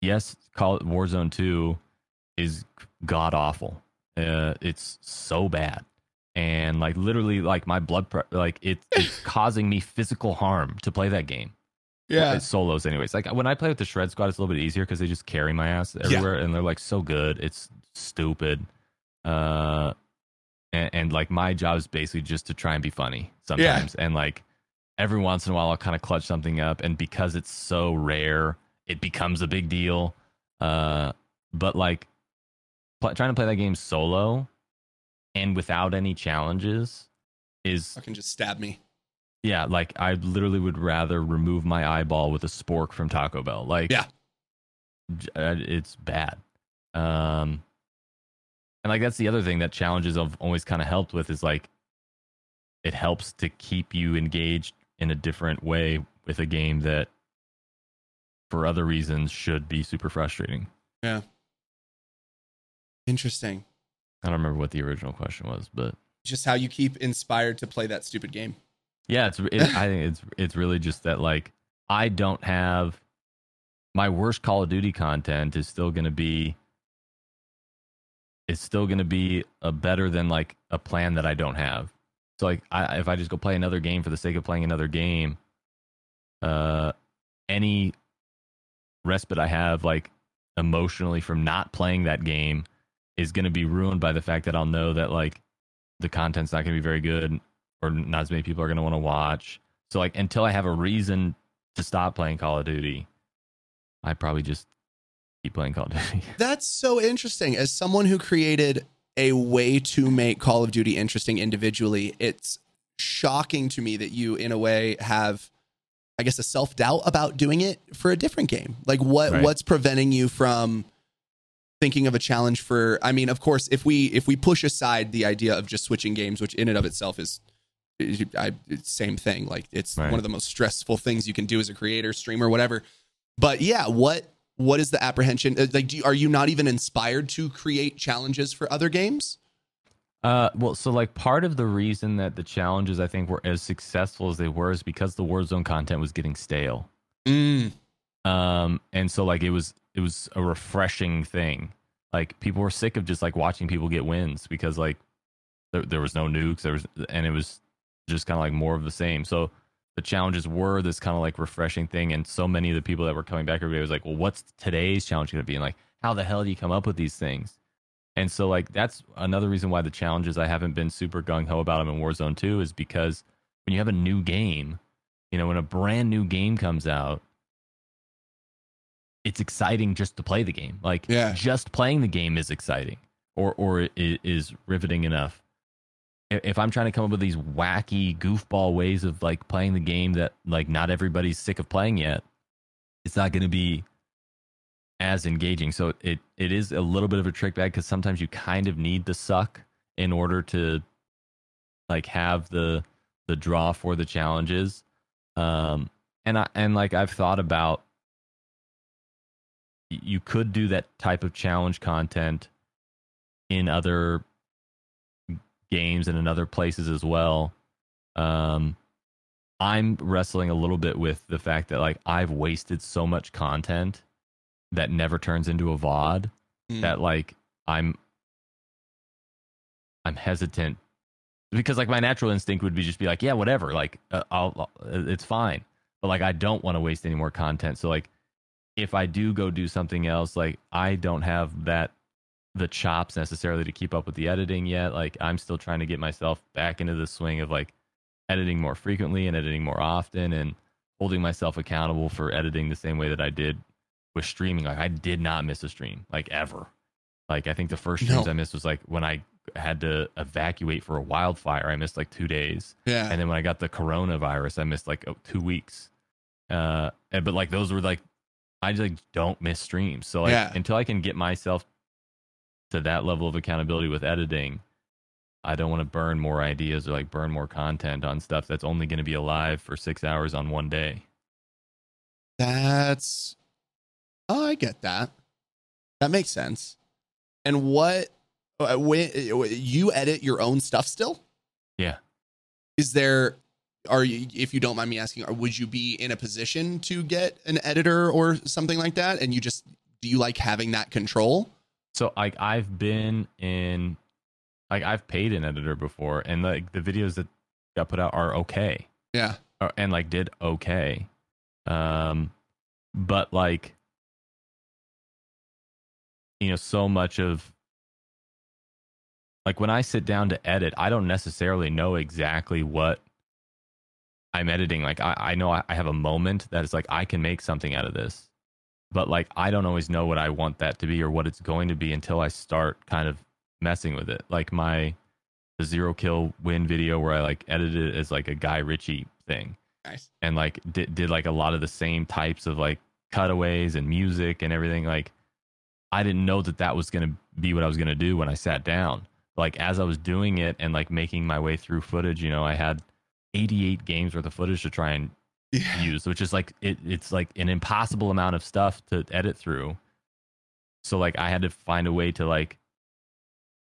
yes, call it Warzone Two is god awful. Uh, it's so bad, and like literally, like my blood, pre- like it, it's causing me physical harm to play that game. It's solos, anyways. Like when I play with the Shred Squad, it's a little bit easier because they just carry my ass everywhere, and they're like so good. It's stupid. Uh, and, and like my job is basically just to try and be funny sometimes, and like every once in a while I'll kind of clutch something up, and because it's so rare, it becomes a big deal. Uh, but like pl- trying to play that game solo and without any challenges is Fucking just stab me. Yeah, like I literally would rather remove my eyeball with a spork from Taco Bell. Like, Yeah. uh, it's bad. Um, and like that's the other thing that challenges have always kind of helped with is like, it helps to keep you engaged in a different way with a game that, for other reasons, should be super frustrating. Yeah. Interesting. I don't remember what the original question was, but Just how you keep inspired to play that stupid game. Yeah, it's. It, I think it's it's really just that like I don't have my worst Call of Duty content is still going to be. It's still going to be a better than like a plan that I don't have. So like, I, if I just go play another game for the sake of playing another game, uh, any respite I have like emotionally from not playing that game is going to be ruined by the fact that I'll know that like the content's not going to be very good or not as many people are going to want to watch. So like until I have a reason to stop playing Call of Duty, I probably just keep playing Call of Duty. That's so interesting. As someone who created a way to make Call of Duty interesting individually, it's shocking to me that you, in a way, have, I guess, a self doubt about doing it for a different game. Like, what Right. what's preventing you from thinking of a challenge for? I mean, of course, if we if we push aside the idea of just switching games, which in and of itself is. I, same thing. Like it's Right. one of the most stressful things you can do as a creator, streamer, whatever. But yeah, what what is the apprehension? Uh, Like, do you, are you not even inspired to create challenges for other games? Uh, well, so like part of the reason that the challenges I think were as successful as they were is because the Warzone content was getting stale. Mm. Um, and so like it was it was a refreshing thing. Like people were sick of just like watching people get wins because like there there was no nukes, there was and it was just kind of like more of the same. So the challenges were this kind of like refreshing thing, and so many of the people that were coming back every day was like, "Well, what's today's challenge going to be?" And like, how the hell do you come up with these things? And so like that's another reason why the challenges I haven't been super gung ho about them in Warzone 2 is because when you have a new game, you know, when a brand new game comes out, it's exciting just to play the game. Like Yeah. just playing the game is exciting or or it is riveting enough. If I'm trying to come up with these wacky goofball ways of like playing the game that like not everybody's sick of playing yet, it's not going to be as engaging. So it it is a little bit of a trick bag because sometimes you kind of need the suck in order to like have the the draw for the challenges. Um, and I and like I've thought about you could do that type of challenge content in other games and in other places as well. Um, I'm wrestling a little bit with the fact that like I've wasted so much content that never turns into a VOD Mm. that like I'm I'm hesitant because like my natural instinct would be just be like yeah whatever like uh, I'll, I'll it's fine but like I don't want to waste any more content so like if I do go do something else like I don't have that the chops necessarily to keep up with the editing yet like I'm still trying to get myself back into the swing of like editing more frequently and editing more often and holding myself accountable for editing the same way that I did with streaming. Like I did not miss a stream, like ever. Like I think the first streams No. I missed was like when I had to evacuate for a wildfire. I missed like two days, Yeah. and then when I got the coronavirus, I missed like oh, two weeks. Uh, and, but like those were like I just like don't miss streams. So like Yeah. until I can get myself to that level of accountability with editing, I don't want to burn more ideas or like burn more content on stuff that's only going to be alive for six hours on one day. That's oh, I get that. That makes sense. And what uh, when you edit your own stuff still? Yeah. Is there are you if you don't mind me asking, would you be in a position to get an editor or something like that? And you just do you like having that control? So like I've been in like I've paid an editor before and like the videos that got put out are okay. Yeah. And like did okay. Um but like you know so much of like when I sit down to edit, I don't necessarily know exactly what I'm editing. Like I, I know I, I have a moment that is like I can make something out of this. But like I don't always know what I want that to be or what it's going to be until I start kind of messing with it. Like my the zero kill win video where I like edited it as like a Guy Ritchie thing Nice. and like did, did like a lot of the same types of like cutaways and music and everything like i didn't know that that was going to be what i was going to do when i sat down like as i was doing it and like making my way through footage you know i had 88 games worth of footage to try and Yeah. use which is like it, it's like an impossible amount of stuff to edit through so like i had to find a way to like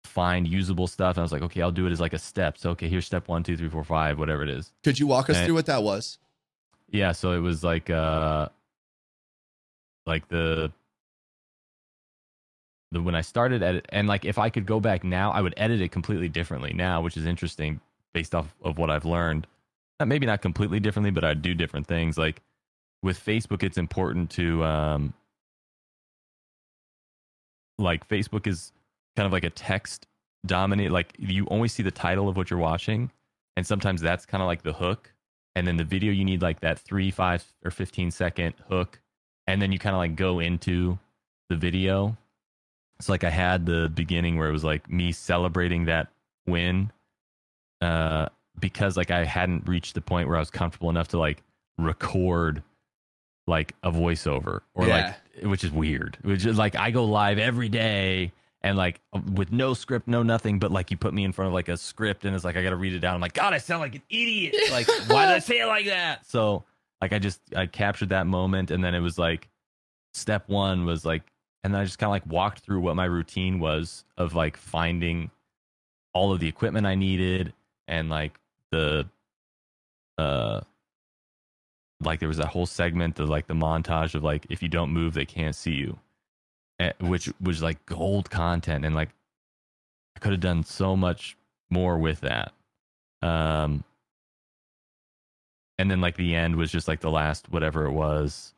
find usable stuff and i was like okay i'll do it as like a step so okay here's step one two three four five whatever it is Could you walk us And- through what that was? yeah, so it was like uh like the the when I started edit and like if I could go back now, I would edit it completely differently now, which is interesting based off of what I've learned. Maybe not completely differently, but I'd do different things. Like with Facebook, it's important to um like Facebook is kind of like a text dominate like you only see the title of what you're watching and sometimes that's kind of like the hook and then the video you need like that three five or 15 second hook and then you kind of like go into the video. It's like I had the beginning where it was like me celebrating that win, uh, because like I hadn't reached the point where I was comfortable enough to like record like a voiceover or Yeah. like which is weird. Which is like I go live every day and like with no script, no nothing, but like you put me in front of like a script and it's like I gotta read it down. I'm like, God, I sound like an idiot. Like, why did I say it like that? So like I just I captured that moment and then it was like step one was like and then I just kind of like walked through what my routine was of like finding all of the equipment I needed and like the uh like there was that whole segment of like the montage of like if you don't move they can't see you. Eh, which was like gold content and like I could have done so much more with that. Um and then like the end was just like the last whatever it was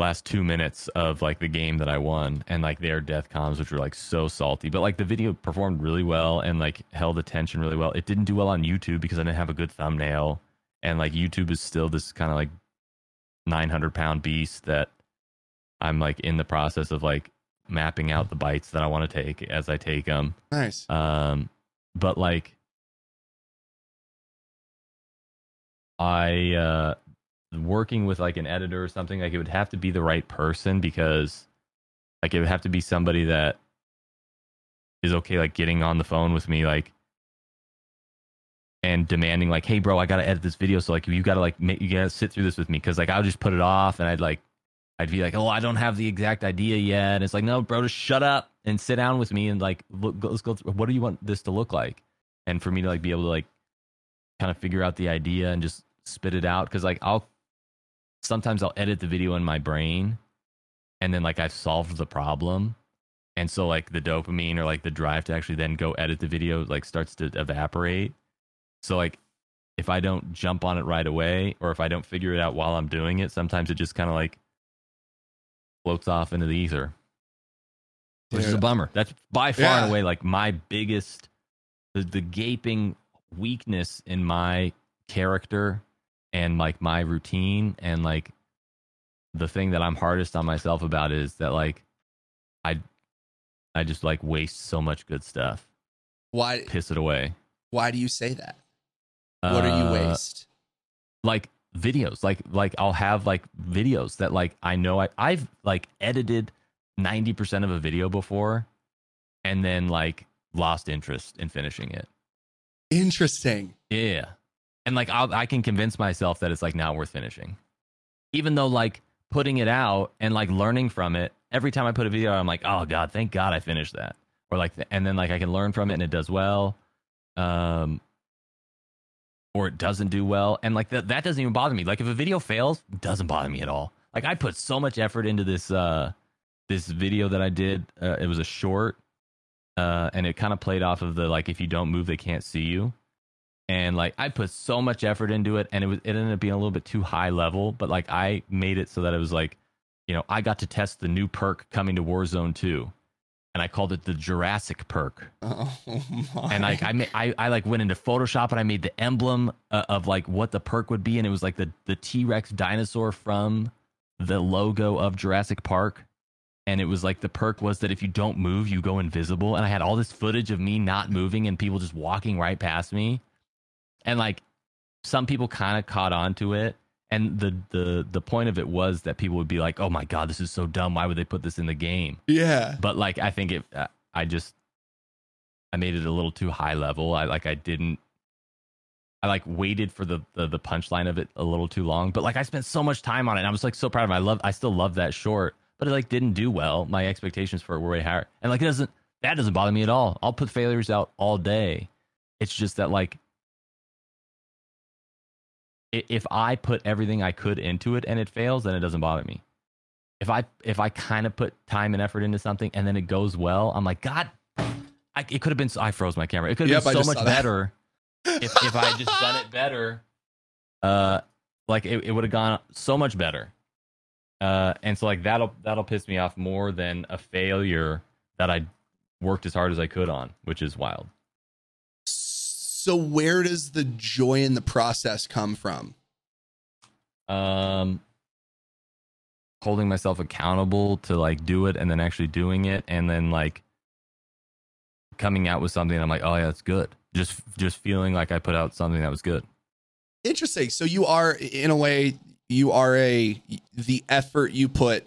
last two minutes of like the game that I won and like their death comms, which were like so salty. But like the video performed really well and like held attention really well. It didn't do well on YouTube because I didn't have a good thumbnail. And like YouTube is still this kind of like 900 pound beast that I'm like in the process of like mapping out the bites that I want to take as I take them. Nice. Um, but like, I uh, working with like an editor or something like it would have to be the right person because like it would have to be somebody that is okay like getting on the phone with me like and demanding like hey bro i gotta edit this video so like you gotta like make, you gotta sit through this with me. Because like i'll just put it off and i'd like i'd be like oh i don't have the exact idea yet. And it's like no bro just shut up and sit down with me and like look let's go through what do you want this to look like? And for me to like be able to like kind of figure out the idea and just spit it out because like i'll sometimes i'll edit the video in my brain and then like i've solved the problem. And so like the dopamine or like the drive to actually then go edit the video like starts to evaporate. So like if i don't jump on it right away or if i don't figure it out while i'm doing it sometimes it just kind of like floats off into the ether. Which is a bummer. That's by far Yeah. and away like my biggest the, the gaping weakness in my character and like my routine and like the thing that i'm hardest on myself about is that like i i just like waste so much good stuff Why? piss it away Why do you say that? What are you Uh, waste? like videos like like i'll have like videos that like i know i i've like edited 90% of a video before and then like lost interest in finishing it Interesting. yeah and like I'll, i can convince myself that it's like not worth finishing. Even though like putting it out and like learning from it every time i put a video out, i'm like oh god thank god i finished that. Or like and then like i can learn from it and it does well um or it doesn't do well. And like that that doesn't even bother me. Like if a video fails doesn't bother me at all. Like i put so much effort into this uh this video that i did uh, it was a short uh and it kind of played off of the like if you don't move they can't see you and like I put so much effort into it, and it was it ended up being a little bit too high level. But like I made it so that it was like, you know, I got to test the new perk coming to Warzone 2, and I called it the Jurassic perk. Oh my. And like I made, I I like went into Photoshop and I made the emblem uh, of like what the perk would be, and it was like the the T Rex dinosaur from the logo of Jurassic Park. And it was like the perk was that if you don't move, you go invisible. And I had all this footage of me not moving and people just walking right past me. And like some people kind of caught on to it. And the, the the point of it was that people would be like, "Oh my god, this is so dumb. Why would they put this in the game?" yeah. But like, I think it. Uh, I just I made it a little too high level. I like I didn't. I like waited for the, the the punchline of it a little too long. But like I spent so much time on it. And I was like so proud of it. I love. I still love that short. But it like didn't do well. My expectations for it were way higher. And like it doesn't. That doesn't bother me at all. I'll put failures out all day. It's just that like. If I put everything I could into it and it fails, then it doesn't bother me if I if I kind of put time and effort into something and then it goes well, I'm like, God, I, it could have been. so- I froze my camera. It could have Yep, been so much better if if I had just done it better. Uh, like it, it would have gone so much better. Uh, and so like that'll that'll piss me off more than a failure that I worked as hard as I could on, which is wild. So where does the joy in the process come from? Um, holding myself accountable to like do it and then actually doing it and then like coming out with something I'm like, oh yeah, that's good. Just just feeling like I put out something that was good. Interesting. So you are in a way you are a the effort you put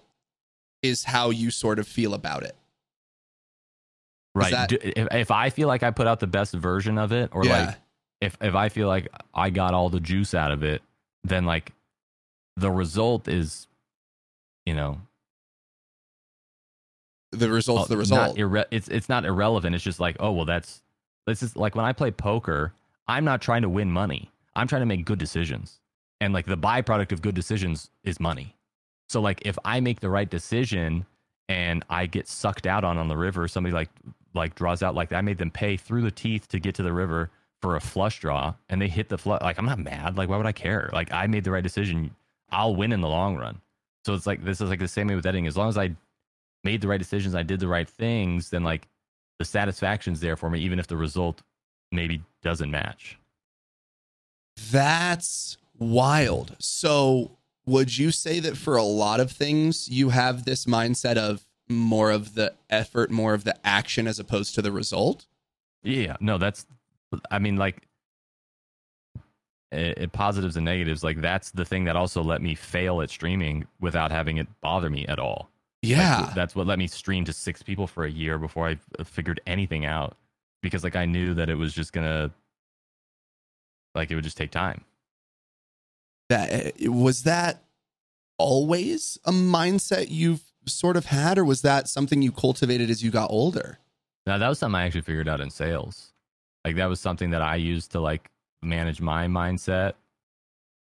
is how you sort of feel about it. Right. that- Do- if, if I feel like I put out the best version of it, or Yeah. like if if I feel like I got all the juice out of it, then like the result is, you know, The result's the uh, result. Irre- it's it's not irrelevant. It's just like, oh well, that's this is like when I play poker, I'm not trying to win money. I'm trying to make good decisions, and like the byproduct of good decisions is money. So like if I make the right decision and I get sucked out on on the river, somebody like like draws out like I made them pay through the teeth to get to the river for a flush draw, and they hit the flush. Like I'm not mad. Like why would I care? Like I made the right decision. I'll win in the long run. So it's like this is like the same way with editing. As long as I made the right decisions, I did the right things, then like the satisfaction's there for me, even if the result maybe doesn't match. That's wild. So, would you say that for a lot of things, you have this mindset of more of the effort, more of the action as opposed to the result? Yeah, no, that's, I mean, like, it, it- positives and negatives, like, that's the thing that also let me fail at streaming without having it bother me at all. Yeah. that's what let me stream to six people for a year before I figured anything out because, like, I knew that it was just gonna, like, it would just take time. that eh, was that always a mindset you've sort of had, or was that something you cultivated as you got older? Now that was something I actually figured out in sales. Like that was something that I used to like manage my mindset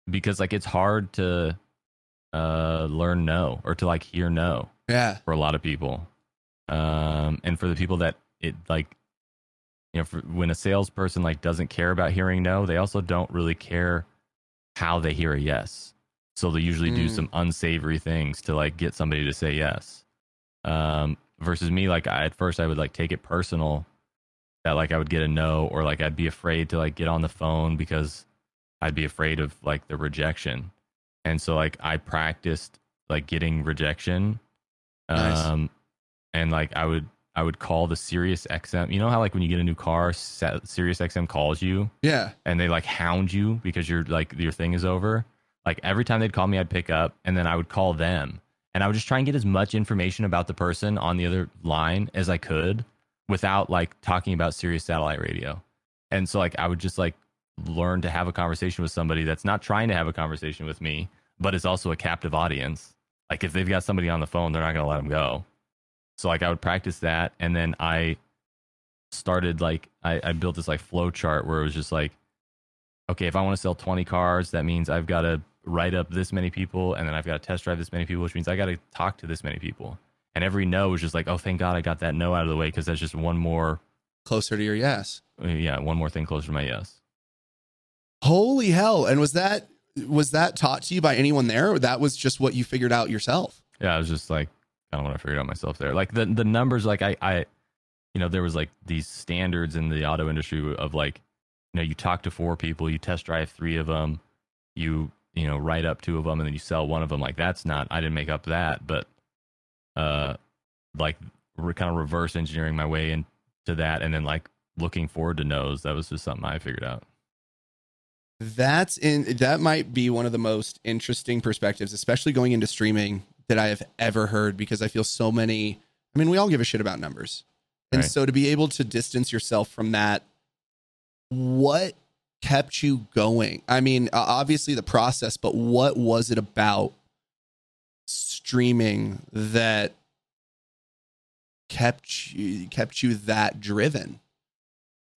because like it's hard to uh learn no or to like hear no Yeah. for a lot of people. Um and for the people that it like you know for, when a salesperson like doesn't care about hearing no, they also don't really care how they hear a yes. So they usually do Mm. some unsavory things to like get somebody to say yes. Um versus me like I, at first I would like take it personal that like I would get a no or like I'd be afraid to like get on the phone because I'd be afraid of like the rejection. And so like I practiced like getting rejection. Nice. Um and like I would I would call the Sirius XM. You know how like when you get a new car, Sirius XM calls you Yeah. and they like hound you because you're like your thing is over. Like every time they'd call me, I'd pick up and then I would call them and I would just try and get as much information about the person on the other line as I could without like talking about Sirius satellite radio. And so like I would just like learn to have a conversation with somebody that's not trying to have a conversation with me, but is also a captive audience. Like if they've got somebody on the phone, they're not going to let them go. So like I would practice that and then I started like I, I built this like flow chart where it was just like okay, if I want to sell 20 cars, that means I've got to write up this many people and then I've got to test drive this many people, which means I got to talk to this many people. And every no was just like, oh, thank God I got that no out of the way because that's just one more, Closer to your yes. yeah, one more thing closer to my yes. Holy hell. And was that was that taught to you by anyone there or that was just what you figured out yourself? Yeah, I was just like, kind of what I figured out myself there. Like the the numbers, like I, I, you know, there was like these standards in the auto industry of like, you know, you talk to four people, you test drive three of them, you you know write up two of them, and then you sell one of them. Like that's not, I didn't make up that, but uh, like re- kind of reverse engineering my way into that, and then like looking forward to no's. That was just something I figured out. That's in that might be one of the most interesting perspectives, especially going into streaming that I have ever heard because I feel so many I mean, we all give a shit about numbers. And Right. so to be able to distance yourself from that what kept you going? I mean, obviously the process, but what was it about streaming that kept you kept you that driven?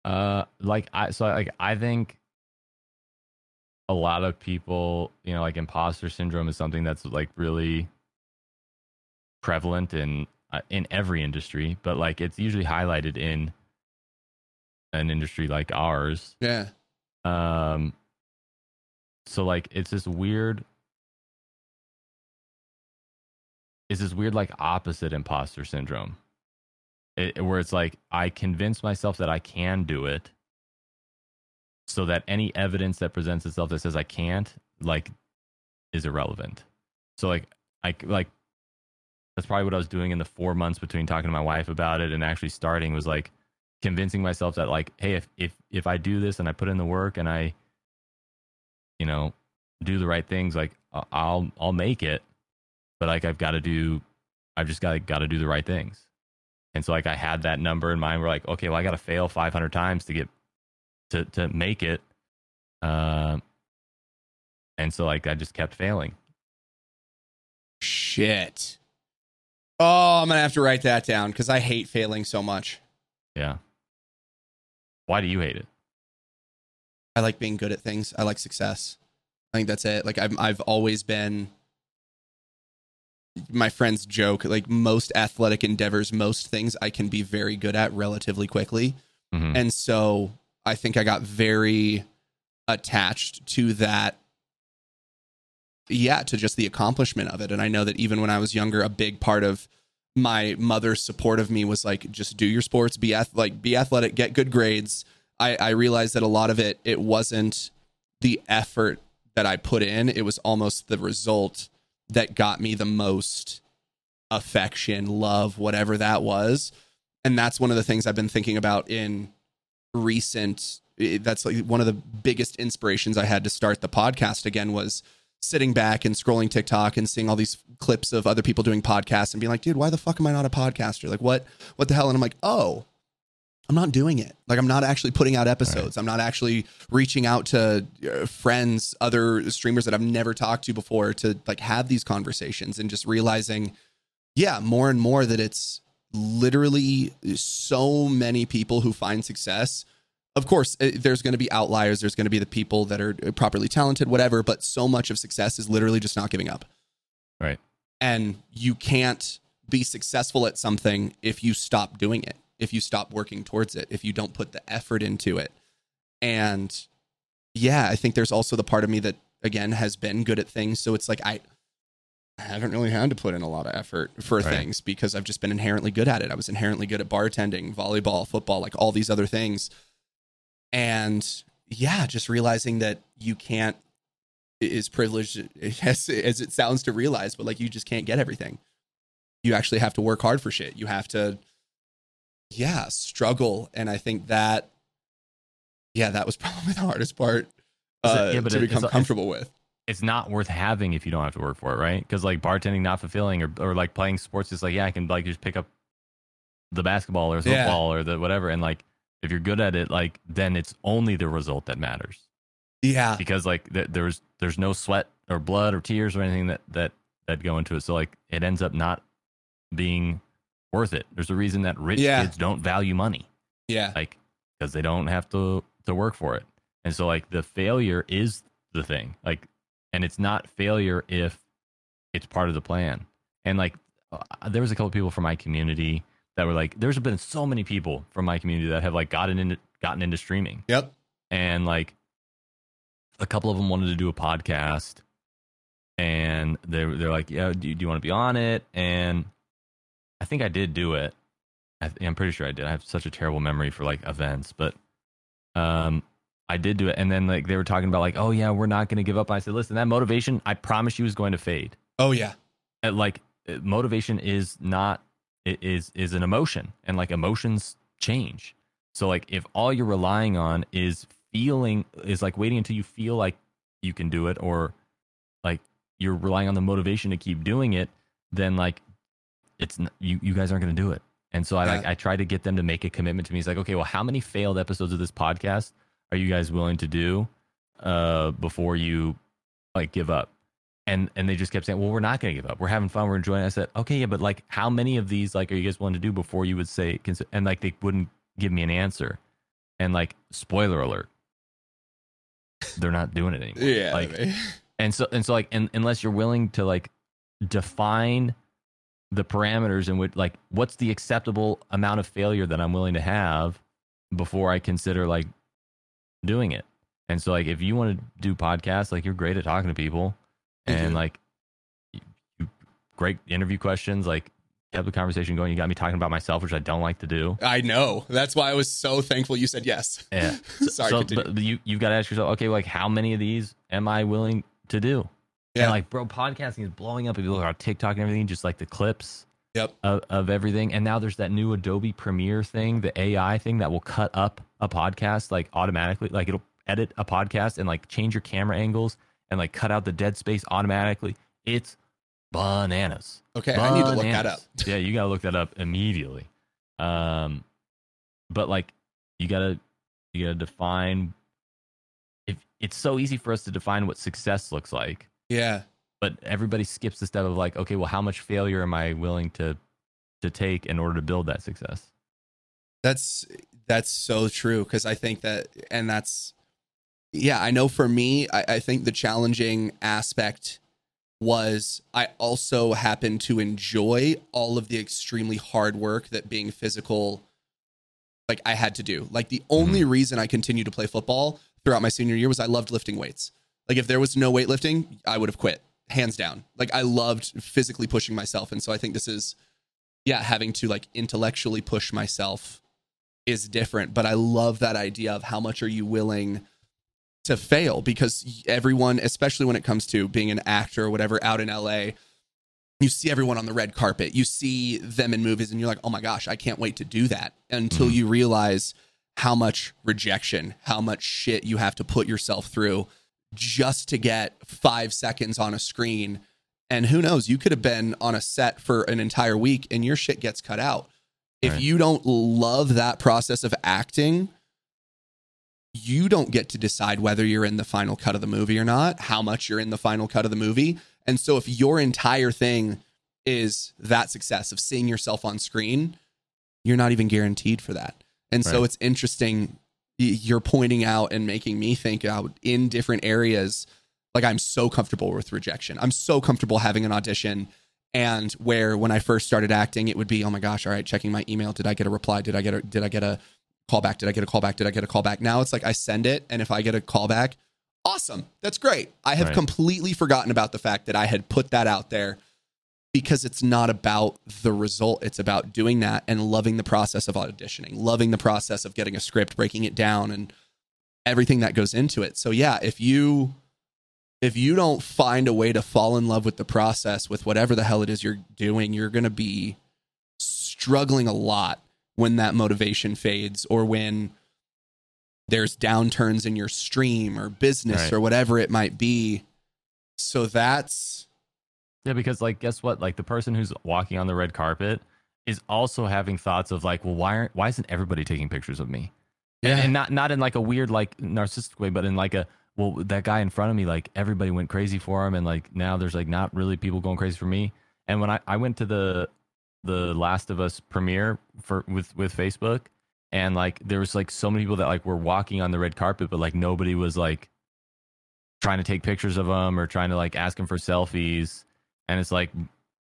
Uh, like I so like I think a lot of people, you know, like imposter syndrome is something that's like really prevalent in uh, in every industry, but like it's usually highlighted in an industry like ours. Yeah. Um, so like it's this weird. It's this weird like opposite imposter syndrome, it, where it's like I convince myself that I can do it, so that any evidence that presents itself that says I can't, like, is irrelevant. So like I like that's probably what I was doing in the four months between talking to my wife about it and actually starting was like convincing myself that like, hey, if if if I do this and I put in the work and I, you know, do the right things, like I'll I'll make it. But like I've got to do, I've just got got to do the right things. And so like I had that number in mind. We're like, okay, well I got to fail 500 times to get to to make it. Uh, and so like I just kept failing. Shit. Oh, I'm gonna have to write that down because I hate failing so much. Yeah. Why do you hate it? I like being good at things. I like success. I think that's it. Like I've I've always been my friends joke like most athletic endeavors, most things I can be very good at relatively quickly. Mm-hmm. And so I think I got very attached to that yeah, to just the accomplishment of it. And I know that even when I was younger, a big part of my mother's support of me was like, just do your sports, be ath- like be athletic, get good grades. I, I realized that a lot of it, it wasn't the effort that I put in. It was almost the result that got me the most affection, love, whatever that was. And that's one of the things I've been thinking about in recent eh, that's like one of the biggest inspirations I had to start the podcast again was sitting back and scrolling TikTok and seeing all these clips of other people doing podcasts and being like, dude, why the fuck am I not a podcaster? Like what what the hell? And I'm like, oh, I'm not doing it. Like I'm not actually putting out episodes. Right. I'm not actually reaching out to uh, friends, other streamers that I've never talked to before to like have these conversations and just realizing yeah, more and more that it's literally so many people who find success of course, eh, there's going to be outliers. There's going to be the people that are eh, properly talented, whatever. But so much of success is literally just not giving up. Right. And you can't be successful at something if you stop doing it, if you stop working towards it, if you don't put the effort into it. And yeah, I think there's also the part of me that, again, has been good at things. So it's like, I, I haven't really had to put in a lot of effort for right. things because I've just been inherently good at it. I was inherently good at bartending, volleyball, football, like all these other things and yeah, just realizing that you can't is privileged as, as it sounds to realize, but like you just can't get everything. You actually have to work hard for shit. You have to, yeah, struggle. And I think that, yeah, that was probably the hardest part uh, yeah, to become comfortable with. It's not worth having if you don't have to work for it, right? Because like bartending not fulfilling, or or like playing sports is like, yeah, I can like just pick up the basketball or football yeah. or the whatever, and like if you're good at it, like then it's only the result that matters. Yeah, because like th- there's there's no sweat or blood or tears or anything that that that go into it. So like it ends up not being worth it. There's a reason that rich yeah. kids don't value money. Yeah, like because they don't have to to work for it. And so like the failure is the thing. Like, and it's not failure if it's part of the plan. And like uh, there was a couple people from my community that were like, there's been so many people from my community that have like gotten into gotten into streaming. Yep. And like a couple of them wanted to do a podcast and they're they're like, yeah, do, do you want to be on it? And I think I did do it. I, am pretty sure I did. I have such a terrible memory for like events, but um, I did do it. And then like they were talking about like, oh yeah, we're not going to give up. I said, listen, that motivation, I promise you, is going to fade. Oh yeah, and, like motivation is not is is an emotion and like emotions change. So like if all you're relying on is feeling is like waiting until you feel like you can do it or like you're relying on the motivation to keep doing it then like it's you you guys aren't going to do it. And so i like i try to get them to make a commitment to me. It's like okay well how many failed episodes of this podcast are you guys willing to do uh before you like give up and and they just kept saying, "Well, we're not going to give up. We're having fun. We're enjoying." It. I said, "Okay, yeah, but like, how many of these like are you guys willing to do before you would say?" And like, they wouldn't give me an answer. And like, spoiler alert, they're not doing it anymore. Yeah, like, and so and so like, and, unless you're willing to like define the parameters and which like what's the acceptable amount of failure that I'm willing to have before I consider like doing it. And so like if you want to do podcasts, like you're great at talking to people and like you, you, great interview questions like kept the conversation going you got me talking about myself which i don't like to do i know that's why i was so thankful you said yes yeah sorry so, but you, you've got to ask yourself okay like how many of these am i willing to do Yeah. And like, bro, podcasting is blowing up. If you look at TikTok and everything, just like the clips Yep. of, of everything. And now there's that new Adobe Premiere thing, the AI thing that will cut up a podcast like automatically. Like it'll edit a podcast and like change your camera angles and like cut out the dead space automatically. It's bananas. Okay, I need to look that up. Yeah, you gotta look that up immediately. Um, but like, you gotta you gotta define. If it's so easy for us to define what success looks like, Yeah. but everybody skips the step of like, okay, well, how much failure am I willing to to take in order to build that success? That's that's so true because I think that, and that's yeah. I know for me, I, I think the challenging aspect was I also happened to enjoy all of the extremely hard work that being physical, like I had to do. Like the mm-hmm. only reason I continued to play football throughout my senior year was I loved lifting weights. Like if there was no weightlifting, I would have quit hands down. Like I loved physically pushing myself, and so I think this is yeah having to like intellectually push myself is different but i love that idea of how much are you willing to fail because everyone especially when it comes to being an actor or whatever out in la you see everyone on the red carpet you see them in movies and you're like oh my gosh i can't wait to do that until Mhm. you realize how much rejection how much shit you have to put yourself through just to get five seconds on a screen and who knows you could have been on a set for an entire week and your shit gets cut out if Right. you don't love that process of acting you don't get to decide whether you're in the final cut of the movie or not how much you're in the final cut of the movie. And so if your entire thing is that success of seeing yourself on screen you're not even guaranteed for that. And so it's interesting you're pointing out and making me think out in different areas like i'm so comfortable with rejection. I'm so comfortable having an audition. And where when i first started acting it would be oh my gosh all right checking my email. Did i get a reply? Did i get a did i get a callback. Did i get a callback? Did i get a callback? Now it's like i send it and if i get a callback awesome. That's great. I have Right. completely forgotten about the fact that i had put that out there because it's not about the result. It's about doing that and loving the process of auditioning loving the process of getting a script breaking it down and everything that goes into it. So yeah if you if you don't find a way to fall in love with the process with whatever the hell it is you're doing you're going to be struggling a lot when that motivation fades or when there's downturns in your stream or business Right. or whatever it might be so that's Yeah, because like, guess what? Like the person who's walking on the red carpet is also having thoughts of like, well, why aren't why isn't everybody taking pictures of me? And, and not not in like a weird like narcissistic way, but in like a well, that guy in front of me, like everybody went crazy for him, and like now there's like not really people going crazy for me. And when I I went to the the Last of Us premiere for with with Facebook, and like there was like so many people that like were walking on the red carpet, but like nobody was like trying to take pictures of them or trying to like ask them for selfies. And it's like,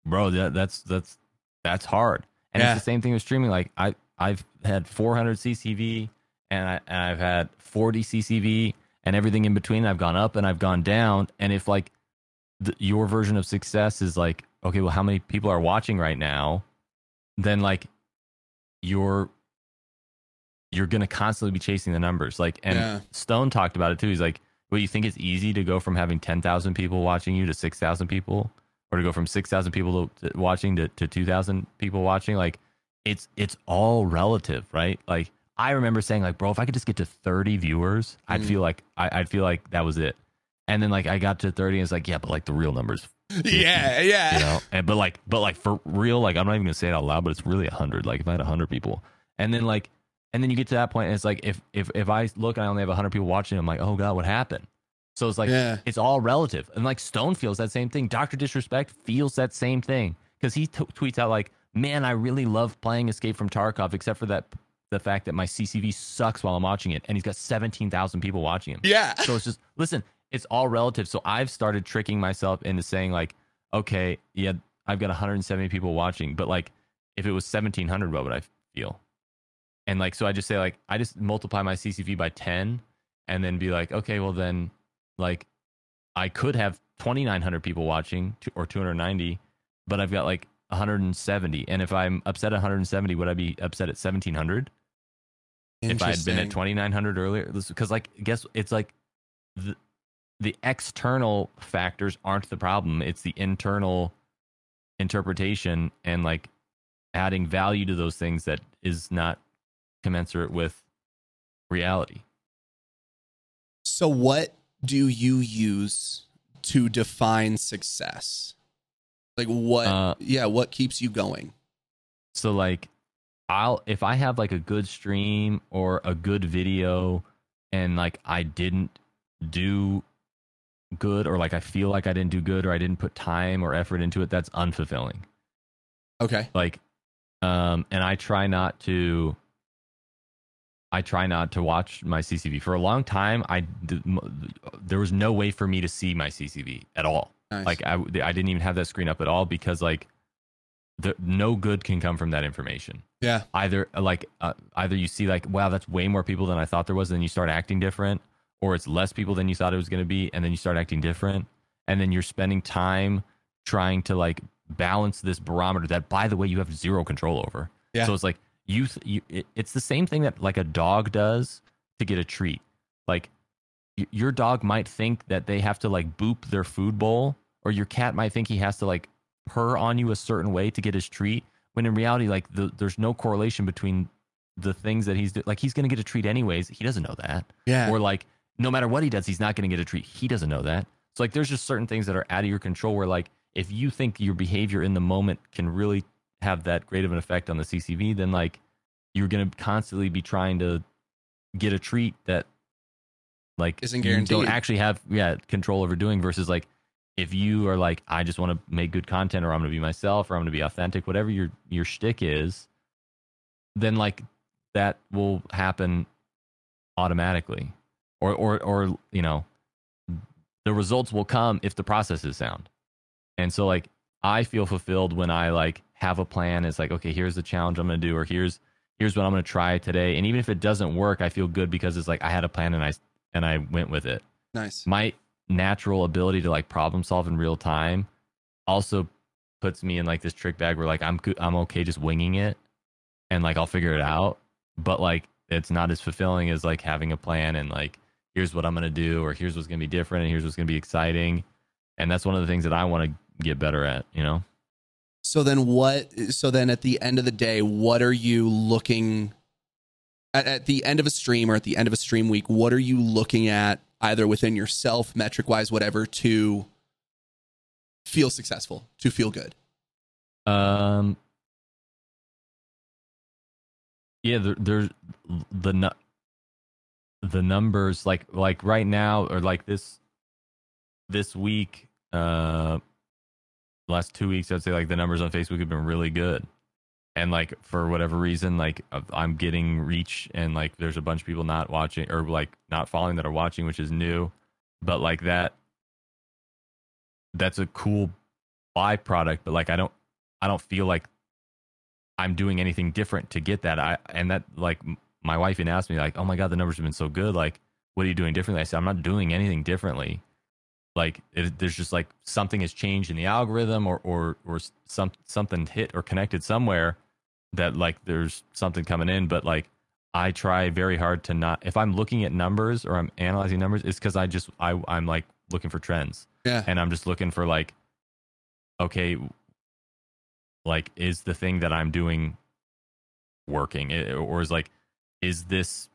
bro, that, that's that's that's hard. And Yeah. it's the same thing with streaming. Like I I've had 400 CCV and I and I've had 40 CCV and everything in between. I've gone up and I've gone down. And if like the, your version of success is like, okay, well, how many people are watching right now? Then like you're you're gonna constantly be chasing the numbers. Like and Yeah. Stone talked about it too. He's like, well, you think it's easy to go from having 10,000 people watching you to 6,000 people or to go from 6,000 people to, to watching to, to 2,000 people watching? Like it's, it's all relative, right? Like I remember saying like, bro, if I could just get to 30 viewers, I'd Mm. feel like, I, I'd feel like that was it. And then like I got to 30 and it's like, yeah, but like the real numbers, yeah yeah you know, and, but like, but like for real, like I'm not even gonna say it out loud, but it's really a hundred. Like if I had a hundred people and then like, and then you get to that point and it's like, if, if, if I look and I only have a hundred people watching, I'm like, oh God, what happened? So it's like, yeah it's all relative. And like Stone feels that same thing. Dr. Disrespect feels that same thing because he t- tweets out like, "Man, I really love playing Escape from Tarkov, except for that the fact that my CCV sucks while I'm watching it, and he's got 17,000 people watching him. yeah So it's just listen, it's all relative. So I've started tricking myself into saying like, okay, yeah, I've got 170 people watching, but like if it was 1,700, what would I feel? And like, so I just say like, I just multiply my CCV by 10, and then be like, okay, well then, like, I could have 2,900 people watching or 290, but I've got like 170. And if I'm upset at 170, would I be upset at 1,700? if I had been at 2900 earlier because like guess it's like the, the external factors aren't the problem. It's the internal interpretation and like adding value to those things that is not commensurate with reality. So, what do you use to define success? Like, what, Uh, yeah, what keeps you going? So like I'll if I have like a good stream or a good video and like I didn't do good or like I feel like I didn't do good or I didn't put time or effort into it, that's unfulfilling. Okay. Like um and I try not to I try not to watch my CCV. For a long time I there was no way for me to see my CCV at all. Nice. Like I I didn't even have that screen up at all because like the no good can come from that information yeah. either like uh, either you see like wow that's way more people than i thought there was and then you start acting different or it's less people than you thought it was going to be and then you start acting different and then you're spending time trying to like balance this barometer that by the way you have zero control over Yeah. so it's like you, th- you it, it's the same thing that like a dog does to get a treat like y- your dog might think that they have to like boop their food bowl or your cat might think he has to like purr on you a certain way to get his treat when in reality like the, there's no correlation between the things that he's do- like he's going to get a treat anyways he doesn't know that Yeah. or like no matter what he does he's not going to get a treat. He doesn't know that. So like there's just certain things that are out of your control where like if you think your behavior in the moment can really have that great of an effect on the ccv then like you're going to constantly be trying to get a treat that like Isn't you don't actually have yeah control over doing versus like if you are like I just want to make good content or I'm going to be myself or I'm going to be authentic whatever your your shtick is then like that will happen automatically or or or you know the results will come if the process is sound. And so like i feel fulfilled when i like have a plan. It's like okay here's the challenge i'm going to do or here's here's what i'm going to try today. And even if it doesn't work i feel good because it's like i had a plan and i and i went with it. Nice. my natural ability to like problem solve in real time also puts me in like this trick bag where like I'm I'm okay just winging it and like I'll figure it out. But like it's not as fulfilling as like having a plan and like here's what I'm going to do or here's what's going to be different and here's what's going to be exciting and that's one of the things that I want to get better at you know So then what so then at the end of the day, what are you looking at, at the end of a stream or at the end of a stream week, what are you looking at either within yourself, metric wise, whatever, to feel successful, to feel good? Um. Yeah, there, there's the the numbers like like right now or like this this week, uh, last two weeks, I'd say like the numbers on Facebook have been really good, and like for whatever reason, like I'm getting reach and like there's a bunch of people not watching or like not following that are watching, which is new, but like that that's a cool byproduct, but like I don't I don't feel like I'm doing anything different to get that. I and that like my wife even asked me like, "Oh my god, the numbers have been so good. Like, what are you doing differently?" I said, "I'm not doing anything differently. Like, it, there's just like something has changed in the algorithm, or or or some something hit or connected somewhere that like there's something coming in. But like, I try very hard to not. If I'm looking at numbers or I'm analyzing numbers, it's because I just I I'm like looking for trends Yeah. and I'm just looking for like, okay, like is the thing that I'm doing working, I- or is like, is this,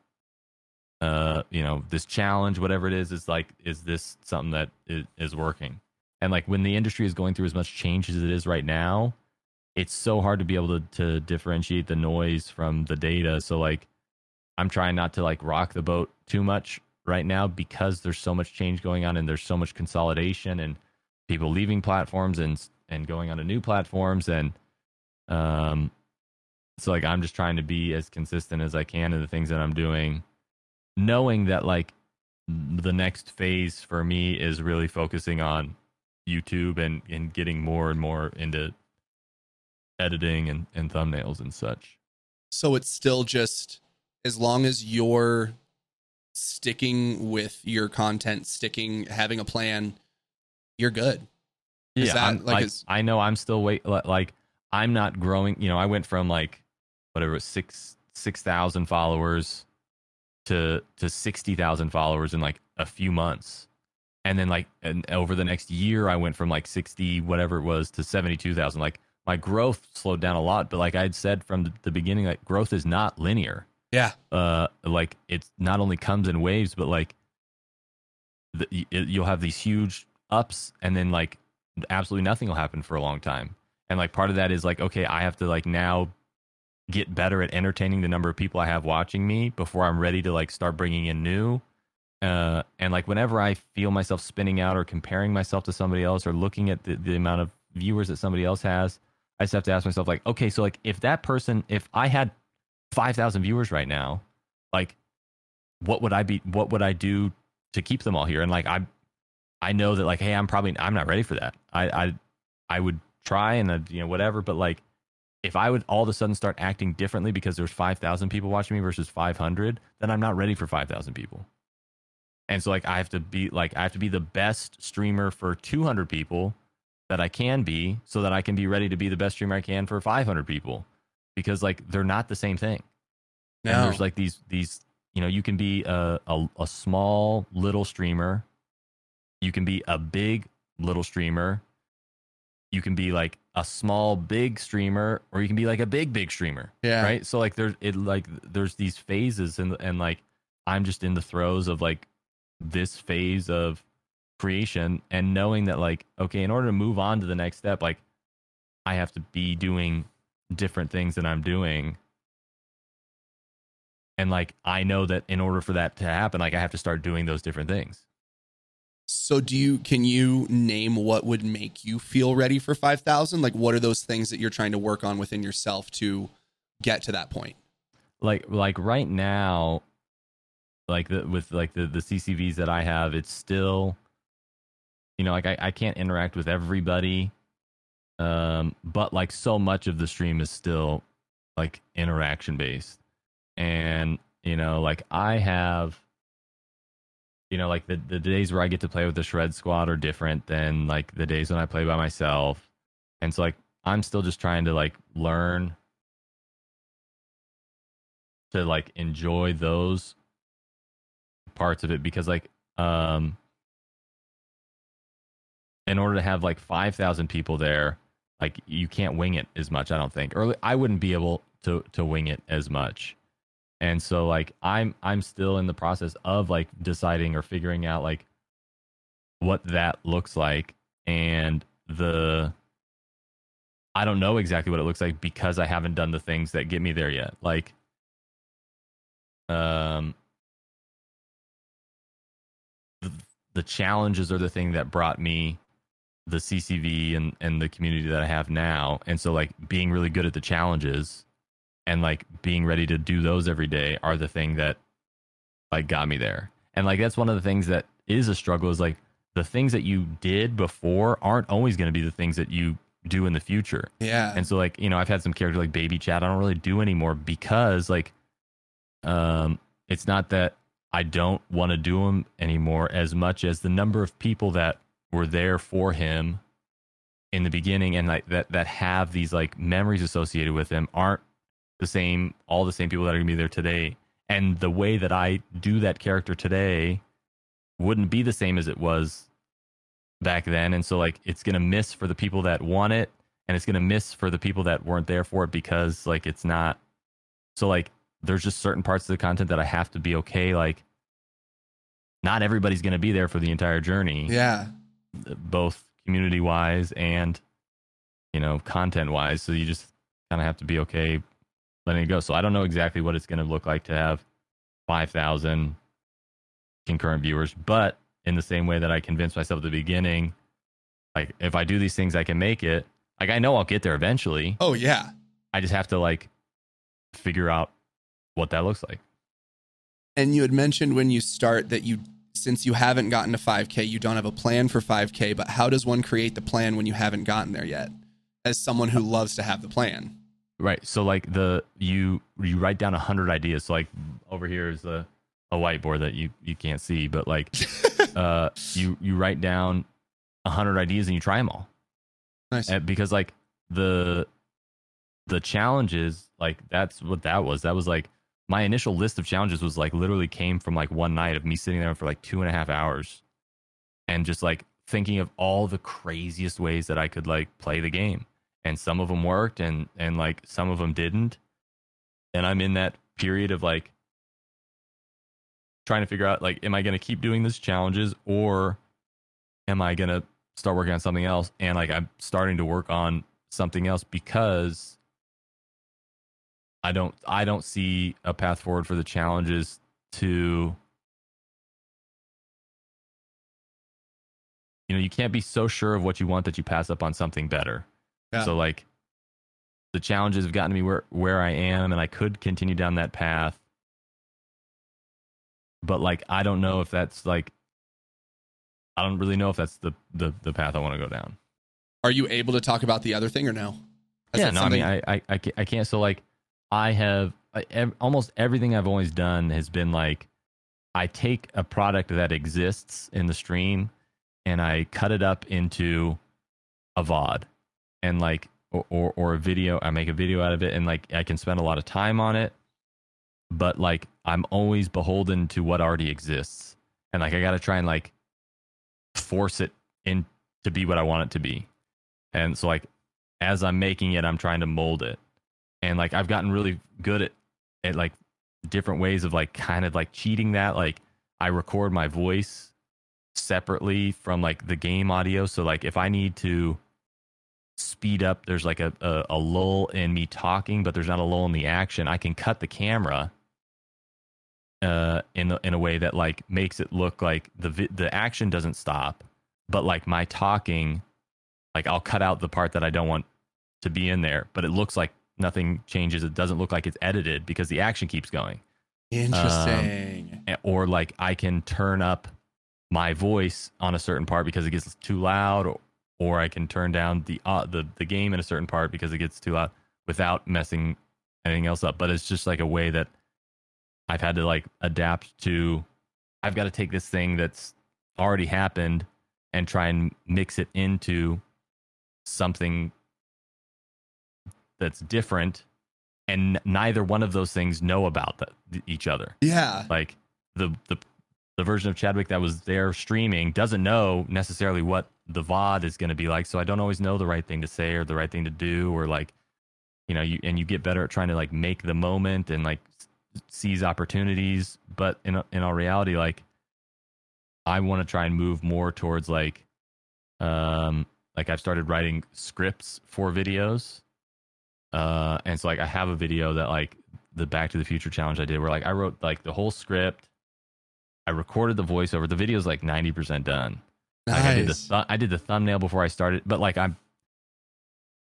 uh, you know, this challenge, whatever it is, is like, is this something that is, is working? And like when the industry is going through as much change as it is right now, it's so hard to be able to to differentiate the noise from the data. So like, I'm trying not to like rock the boat too much right now because there's so much change going on and there's so much consolidation and people leaving platforms and and going on to new platforms and um so like I'm just trying to be as consistent as I can in the things that I'm doing knowing that like the next phase for me is really focusing on YouTube and and getting more and more into editing and, and thumbnails and such. So it's still just as long as you're sticking with your content, sticking, having a plan, you're good. Is yeah, that, like, like, is- I know I'm still wait like I'm not growing. You know, I went from like whatever six six thousand followers to to sixty thousand followers in like a few months, and then like and over the next year, I went from like sixty whatever it was to seventy two thousand. Like my growth slowed down a lot, but like I had said from the beginning, like growth is not linear. Yeah. Uh, like it's not only comes in waves, but like the, you'll have these huge ups, and then like absolutely nothing will happen for a long time. And like part of that is like, okay, I have to like now get better at entertaining the number of people I have watching me before I'm ready to like start bringing in new. Uh, and like whenever I feel myself spinning out or comparing myself to somebody else or looking at the, the amount of viewers that somebody else has, I just have to ask myself like, okay, so like if that person, if I had 5,000 viewers right now, like what would I be, what would I do to keep them all here? And like, I, I know that like, Hey, I'm probably, I'm not ready for that. I, I, I would try and, uh, you know, whatever, but like, if I would all of a sudden start acting differently because there's 5,000 people watching me versus 500, then I'm not ready for 5,000 people. And so like I have to be like I have to be the best streamer for 200 people that I can be so that I can be ready to be the best streamer I can for 500 people because like they're not the same thing. No. And there's like these these you know you can be a, a a small little streamer, you can be a big little streamer, you can be like a small big streamer or you can be like a big big streamer. Yeah. Right? So like there's it like there's these phases and and like I'm just in the throes of like this phase of creation and knowing that like okay in order to move on to the next step like i have to be doing different things than i'm doing and like i know that in order for that to happen like i have to start doing those different things so do you can you name what would make you feel ready for 5000 like what are those things that you're trying to work on within yourself to get to that point? Like like right now like the with like the the ccvs that i have it's still you know like i, I can't interact with everybody um but like so much of the stream is still like interaction based and you know like i have you know like the, the days where i get to play with the shred squad are different than like the days when i play by myself. And so like i'm still just trying to like learn to like enjoy those parts of it because like um in order to have like 5000 people there like you can't wing it as much i don't think. Or i wouldn't be able to to wing it as much and so like i'm i'm still in the process of like deciding or figuring out like what that looks like and the i don't know exactly what it looks like because i haven't done the things that get me there yet like um the, the challenges are the thing that brought me the CCV and and the community that I have now. And so like being really good at the challenges and like being ready to do those every day are the thing that like got me there. And like that's one of the things that is a struggle is like the things that you did before aren't always going to be the things that you do in the future. Yeah. And so like, you know, I've had some characters like baby chat I don't really do anymore because like um it's not that I don't want to do them anymore as much as the number of people that were there for him in the beginning and like that that have these like memories associated with him aren't the same all the same people that are gonna be there today. And the way that i do that character today wouldn't be the same as it was back then. And so like it's gonna miss for the people that want it and it's gonna miss for the people that weren't there for it because like it's not so like there's just certain parts of the content that i have to be okay like not everybody's gonna be there for the entire journey. Yeah. Both community wise and you know content wise so you just kind of have to be okay letting it go so i don't know exactly what it's going to look like to have 5000 concurrent viewers but in the same way that i convinced myself at the beginning like if i do these things i can make it like i know i'll get there eventually oh yeah i just have to like figure out what that looks like and you had mentioned when you start that you since you haven't gotten to 5K, you don't have a plan for 5K, but how does one create the plan when you haven't gotten there yet? As someone who loves to have the plan. Right. So like the you you write down a hundred ideas. So like over here is a, a whiteboard that you you can't see, but like uh you you write down a hundred ideas and you try them all. Nice. And because like the the challenges like that's what that was. That was like my initial list of challenges was like literally came from like one night of me sitting there for like two and a half hours and just like thinking of all the craziest ways that I could like play the game. And some of them worked and and like some of them didn't. And I'm in that period of like trying to figure out like am I going to keep doing these challenges or am I going to start working on something else and like I'm starting to work on something else because I don't I don't see a path forward for the challenges to you know you can't be so sure of what you want that you pass up on something better Yeah. so like the challenges have gotten me where where i am and i could continue down that path but like i don't know if that's like i don't really know if that's the the, the path i want to go down Are you able to talk about the other thing or no? Yeah no i mean I, I i can't, I can't so like i have I, ev- almost everything i've always done has been like i take a product that exists in the stream and i cut it up into a vod and like or, or or a video i make a video out of it and like i can spend a lot of time on it. But like i'm always beholden to what already exists. And like i gotta try and like force it in to be what i want it to be. And so like as i'm making it i'm trying to mold it. And like i've gotten really good at at like different ways of like kind of like cheating that. Like i record my voice separately from like the game audio. So like if i need to speed up. There's like a, a, a lull in me talking but there's not a lull in the action. I can cut the camera uh in a, in a way that like makes it look like the vi- the action doesn't stop but like my talking like i'll cut out the part that i don't want to be in there but it looks like nothing changes. It doesn't look like it's edited because the action keeps going. Interesting. Eh, or like I can turn up my voice on a certain part because it gets too loud, or, or I can turn down the uh, the the game in a certain part because it gets too loud without messing anything else up. But it's just like a way that I've had to like adapt to. I've got to take this thing that's already happened and try and mix it into something that's different and neither one of those things know about the, each other yeah. like the the the version of Chadwick that was there streaming doesn't know necessarily what the VOD is going to be like. So I don't always know the right thing to say or the right thing to do or like, you know, you and you get better at trying to like make the moment and like seize opportunities. But in in all reality, like I want to try and move more towards like, um, like I've started writing scripts for videos. Uh, and so like I have a video that like the Back to the Future challenge I did where like I wrote like the whole script. I recorded the voiceover. The video's like 90% done. Like I did the Nice. th- I did the thumbnail before I started, but like I'm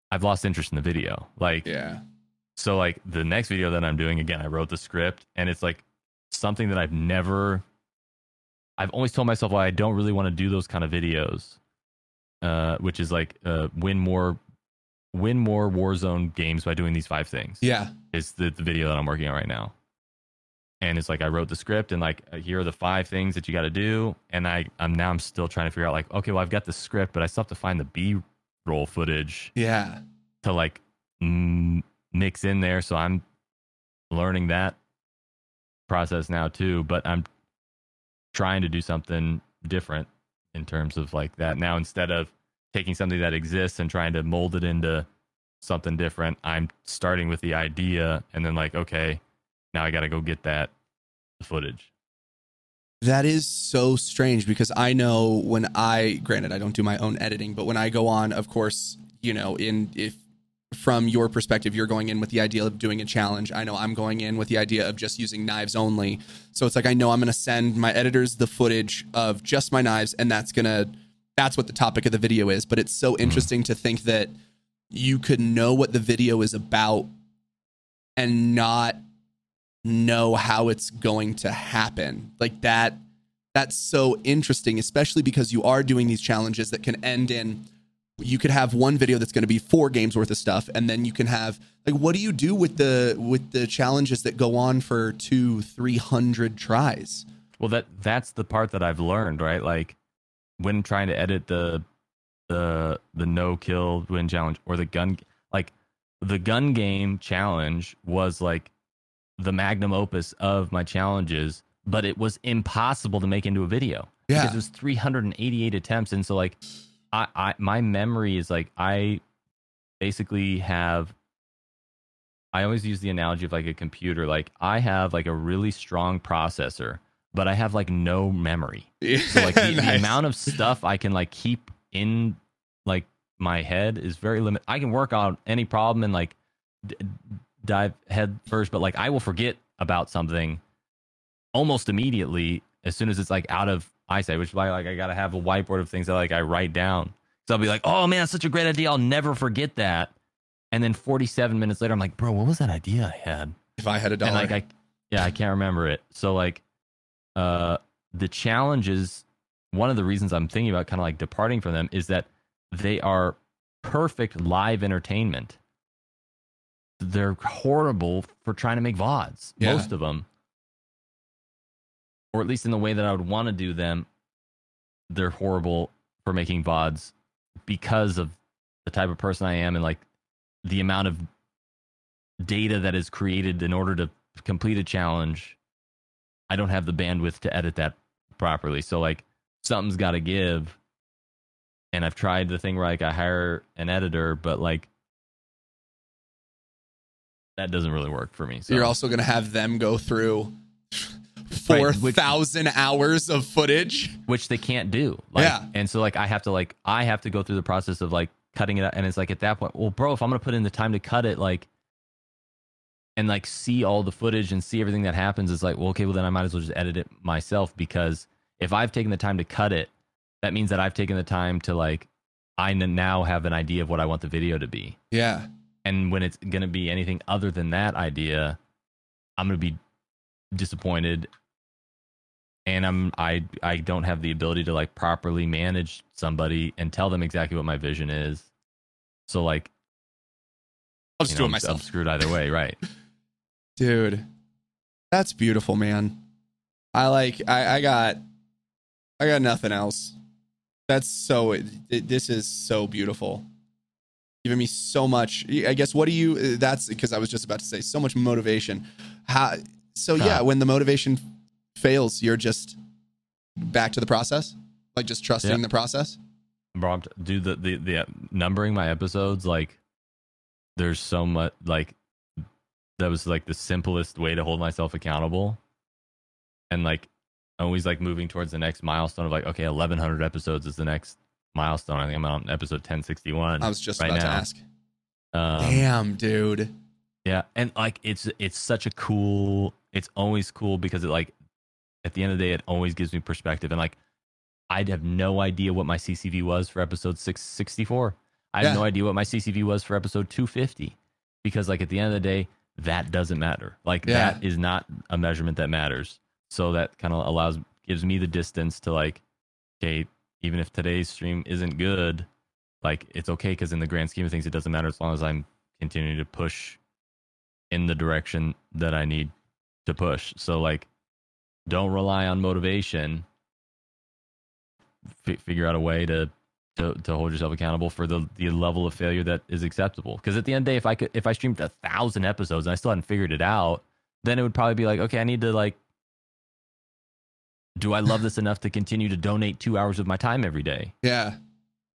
I've lost interest in the video. Like Yeah. so like the next video that I'm doing again, I wrote the script and it's like something that I've never I've always told myself well, I don't really want to do those kind of videos. Uh which is like uh win more win more Warzone games by doing these five things Yeah. is the, the video that I'm working on right now. And it's like I wrote the script and like uh, here are the five things that you got to do. And I I'm now I'm still trying to figure out like okay well I've got the script but I still have to find the B roll footage Yeah. to like m- mix in there. So I'm learning that process now too. But I'm trying to do something different in terms of like that now instead of taking something that exists and trying to mold it into something different. I'm starting with the idea and then like okay, now I got to go get that footage. That is so strange because I know when I granted I don't do my own editing, but when I go on, of course, you know, in if from your perspective, you're going in with the idea of doing a challenge. I know I'm going in with the idea of just using knives only. So it's like I know I'm gonna send my editors the footage of just my knives, and that's gonna that's what the topic of the video is. But it's so mm-hmm. interesting to think that you could know what the video is about and not know how it's going to happen. Like that that's so interesting, especially because you are doing these challenges that can end in you could have one video that's going to be four games worth of stuff and then you can have like what do you do with the with the challenges that go on for two three hundred tries Well, that that's the part that I've learned, right? Like when trying to edit the the the no kill win challenge or the gun like the gun game challenge was like the magnum opus of my challenges, but it was impossible to make into a video. Yeah. because it was 388 attempts, and so like, I, I my memory is like I basically have. I always use the analogy of like a computer. Like I have like a really strong processor, but I have like no memory. So like the, the amount of stuff I can like keep in like my head is very limited. I can work on any problem and like d- dive head first, but like I will forget about something almost immediately as soon as it's like out of eyesight. Which is why like I gotta have a whiteboard of things that like I write down. So I'll be like, oh man, that's such a great idea. I'll never forget that. And then 47 minutes later, I'm like, bro, what was that idea I had? if I had a dollar. and like I, yeah, I can't remember it. So like, uh, the challenges. One of the reasons I'm thinking about kind of like departing from them is that they are perfect live entertainment. They're horrible for trying to make vods. Yeah. Most of them, or at least in the way that I would want to do them, they're horrible for making vods because of the type of person I am and like the amount of data that is created in order to complete a challenge, I don't have the bandwidth to edit that properly. So like something's got to give. And I've tried the thing where like I hire an editor, but like that doesn't really work for me. So you're also going to have them go through Right, four thousand hours of footage. which they can't do. Like, Yeah. And so like I have to like I have to go through the process of like cutting it out, and it's like at that point, well, bro, if I'm gonna put in the time to cut it, like, and like see all the footage and see everything that happens, it's like, well, okay, well then I might as well just edit it myself because if I've taken the time to cut it, that means that I've taken the time to like I now have an idea of what I want the video to be. Yeah. And when it's gonna be anything other than that idea, I'm gonna be disappointed and I'm I I don't have the ability to like properly manage somebody and tell them exactly what my vision is. So like I'll just know, do it I'm- I'm myself. screwed either way, right? Dude. That's beautiful, man. I like I, I got I got nothing else. That's so it, it- this is so beautiful. Giving me so much. I guess what do you uh, that's because I was just about to say so much motivation. How so yeah, Huh. when the motivation fails, you're just back to the process? Like just trusting Yeah. the process? Bro, do the, the the uh, numbering my episodes like there's so much like that was like the simplest way to hold myself accountable and like always like moving towards the next milestone of like okay 1100 episodes is the next milestone i think i'm on episode 1061 I was just right about to now. ask. um, Damn, dude. yeah and like it's it's such a cool it's always cool because it like at the end of the day it always gives me perspective and like i'd have no idea what my ccv was for episode 664 i have Yeah. no idea what my ccv was for episode 250 because like at the end of the day that doesn't matter like Yeah. that is not a measurement that matters so that kind of allows gives me the distance to like okay even if today's stream isn't good like it's okay because in the grand scheme of things it doesn't matter as long as i'm continuing to push in the direction that I need to push. So like don't rely on motivation. F- figure out a way to, to to hold yourself accountable for the the level of failure that is acceptable. Because at the end of the day, if I could if I streamed a thousand episodes and I still hadn't figured it out, then it would probably be like, okay, I need to like do I love this enough to continue to donate two hours of my time every day? Yeah.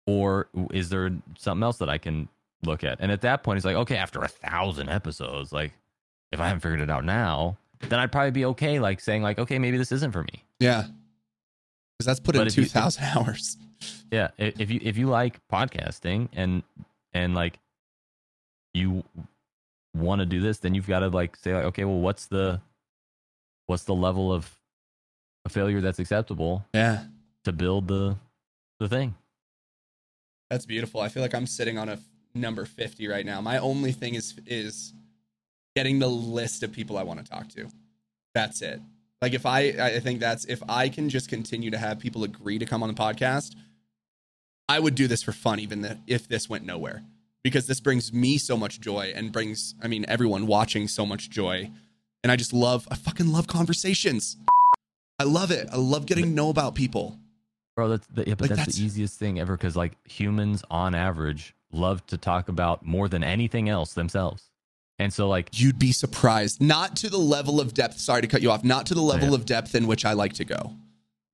or is there something else that I can look at? And at that point, it's like, okay, after a thousand episodes, like if I haven't figured it out now, then I'd probably be okay, like saying, like, okay, maybe this isn't for me. Yeah. Because that's put in But if you- 2,000 hours. Yeah, if you if you like podcasting and and like you want to do this, then you've got to like say, like, okay, well, what's the what's the level of a failure that's acceptable Yeah. to build the the thing? That's beautiful. I feel like I'm sitting on a f- number 50 right now. My only thing is is getting the list of people I want to talk to. That's it. Like if I I think that's if I can just continue to have people agree to come on the podcast, I would do this for fun even th- if this went nowhere. Because this brings me so much joy and brings I mean everyone watching so much joy. And I just love I fucking love conversations. I love it. I love getting to know about people. Bro, that's the, yeah, but Like, that's, that's- the easiest thing ever because like humans on average love to talk about more than anything else themselves. And so like You'd be surprised. Not to the level of depth. Sorry to cut you off. Not to the level Yeah. of depth in which I like to go.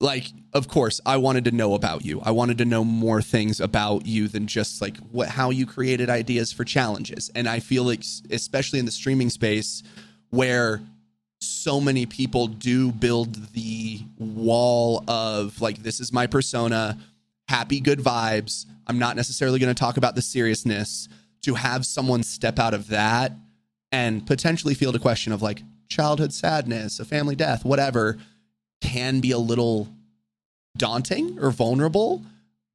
like of course I wanted to know about you. I wanted to know more things about you than just like what how you created ideas for challenges. And I feel like especially in the streaming space where so many people do build the wall of like this is my persona, happy good vibes. I'm not necessarily going to talk about the seriousness to have someone step out of that and potentially field a question of like childhood sadness, a family death, whatever can be a little daunting or vulnerable.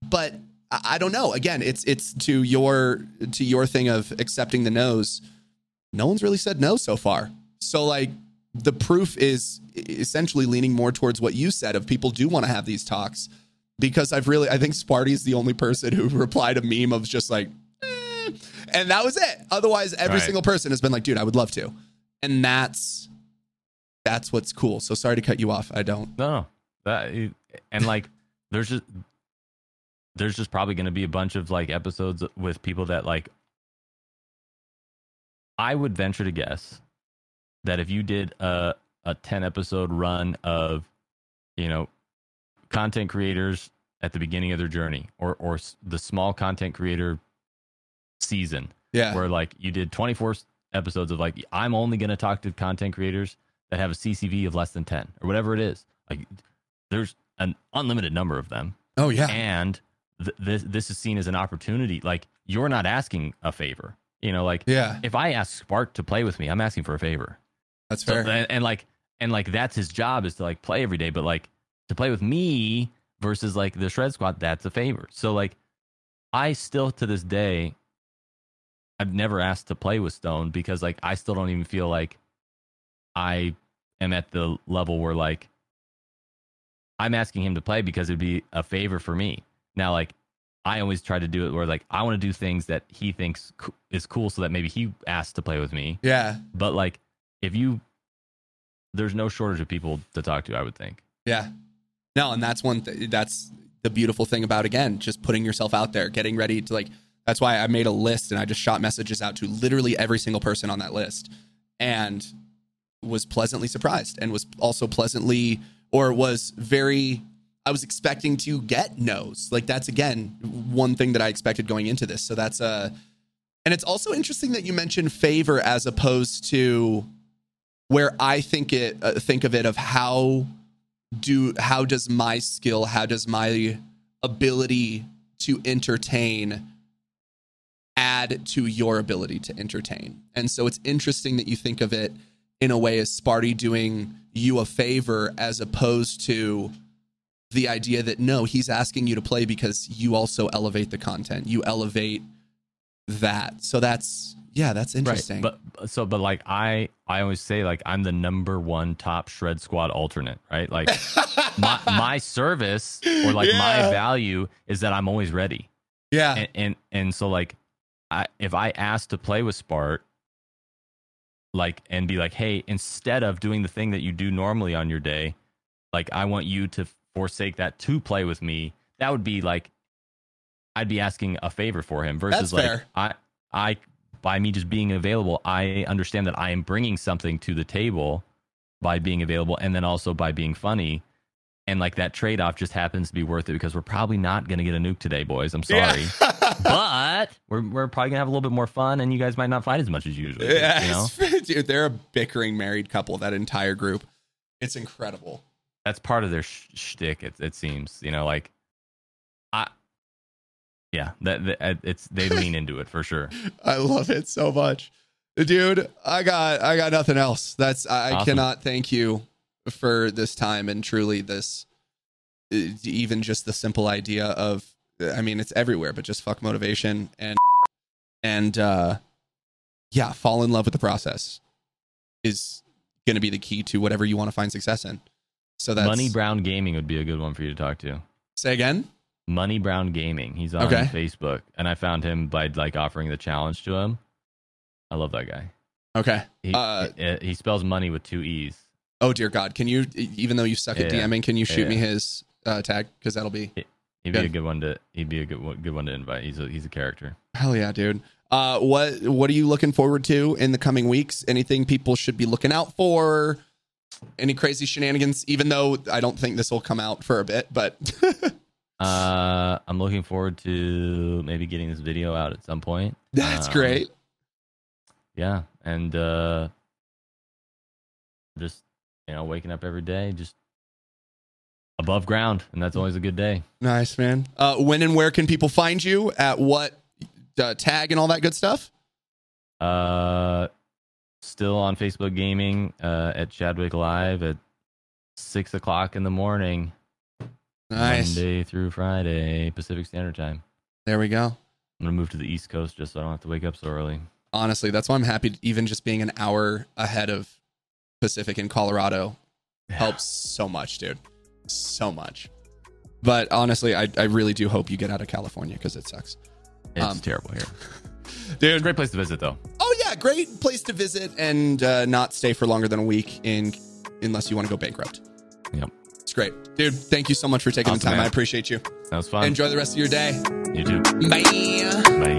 But I, don't know. Again, it's it's to your to your thing of accepting the no's. No one's really said no so far. So like the proof is essentially leaning more towards what you said of people do want to have these talks because I've really I think Sparty's the only person who replied a meme of just like eh, and that was it. Otherwise every right. single person has been like, dude, I would love to. And that's that's what's cool. So sorry to cut you off. I don't. No, that and like there's just there's just probably going to be a bunch of like episodes with people that like I would venture to guess that if you did a a 10 episode run of you know content creators at the beginning of their journey or or the small content creator season yeah where like you did 24 episodes of like I'm only going to talk to content creators that have a CCV of less than 10 or whatever it is. Like there's an unlimited number of them. Oh yeah. And th- this this is seen as an opportunity. Like you're not asking a favor. You know, like yeah. if I ask Spark to play with me, I'm asking for a favor. That's fair. So, and, and like and like that's his job is to like play every day, but like to play with me versus like the shred squad, that's a favor. So like I still to this day I've never asked to play with Stone because like I still don't even feel like I am at the level where like I'm asking him to play because it'd be a favor for me. Now, like I always try to do it where like I want to do things that he thinks co- is cool, so that maybe he asks to play with me. Yeah. But like if you, there's no shortage of people to talk to. I would think. Yeah. No, and that's one. Th- that's the beautiful thing about again just putting yourself out there, getting ready to like. That's why I made a list and I just shot messages out to literally every single person on that list, and was pleasantly surprised and was also pleasantly or was very I was expecting to get no's. Like that's again one thing that I expected going into this. So that's a uh, and it's also interesting that you mentioned favor as opposed to where I think it uh, think of it of how do how does my skill, how does my ability to entertain add to your ability to entertain. And so it's interesting that you think of it in a way as Sparty doing you a favor as opposed to the idea that no, he's asking you to play because you also elevate the content. You elevate that. So that's yeah, that's interesting. Right. But so but like I I always say like I'm the number one top shred squad alternate, right? Like my my service or like yeah. my value is that I'm always ready. Yeah. And and, and so like I if I ask to play with Spart like and be like, hey, instead of doing the thing that you do normally on your day, like I want you to forsake that to play with me. That would be like I'd be asking a favor for him versus like. I I by me just being available, I understand that I am bringing something to the table by being available and then also by being funny and like that trade off just happens to be worth it because we're probably not going to get a nuke today, boys. I'm sorry, yeah. but we're we're probably gonna have a little bit more fun, and you guys might not fight as much as usual. Yeah, you know? dude, they're a bickering married couple. That entire group, it's incredible. That's part of their sh- shtick. It it seems, you know, like I. Yeah, that, that uh, it's they lean into it for sure. I love it so much, dude. I got I got nothing else. That's I, awesome. Cannot thank you for this time and truly this uh, even just the simple idea of uh, I mean it's everywhere but just fuck motivation and and uh yeah, fall in love with the process is going to be the key to whatever you want to find success in. So that's Money Brown Gaming would be a good one for you to talk to. Say again? Money Brown Gaming. He's on okay. Facebook and I found him by like offering the challenge to him. I love that guy. Okay. He, uh, he, he spells money with two E's. Oh dear God! Can you, even though you suck at yeah, DMing, can you shoot yeah. me his uh, tag? Because that'll be. He'd be a good one to. He'd be a good one, good one to invite. He's a he's a character. Hell yeah, dude. Uh, what what are you looking forward to in the coming weeks? Anything people should be looking out for? any crazy shenanigans? Even though I don't think this will come out for a bit, but Uh, I'm looking forward to maybe getting this video out at some point. that's Um, great. Yeah, and uh, just you know, waking up every day, just above ground, and that's always a good day. Nice, man. Uh, when and where can people find you? At what uh, tag and all that good stuff? Uh, still on Facebook Gaming uh, at Chadwick Live at six o'clock in the morning, Nice. Monday through Friday, Pacific Standard Time. There we go. I'm gonna move to the East Coast just so I don't have to wake up so early. Honestly, that's why I'm happy. Even just being an hour ahead of Pacific in Colorado helps so much, dude. So much. But honestly, I, I really do hope you get out of California because it sucks. It's Um, terrible here. Dude, Great place to visit though. Oh yeah, great place to visit and uh, not stay for longer than a week in unless you want to go bankrupt. Yep, It's great, dude. Thank you so much for taking Awesome, the time. man. I appreciate you. that was fun. Enjoy the rest of your day. You too. Bye. Bye.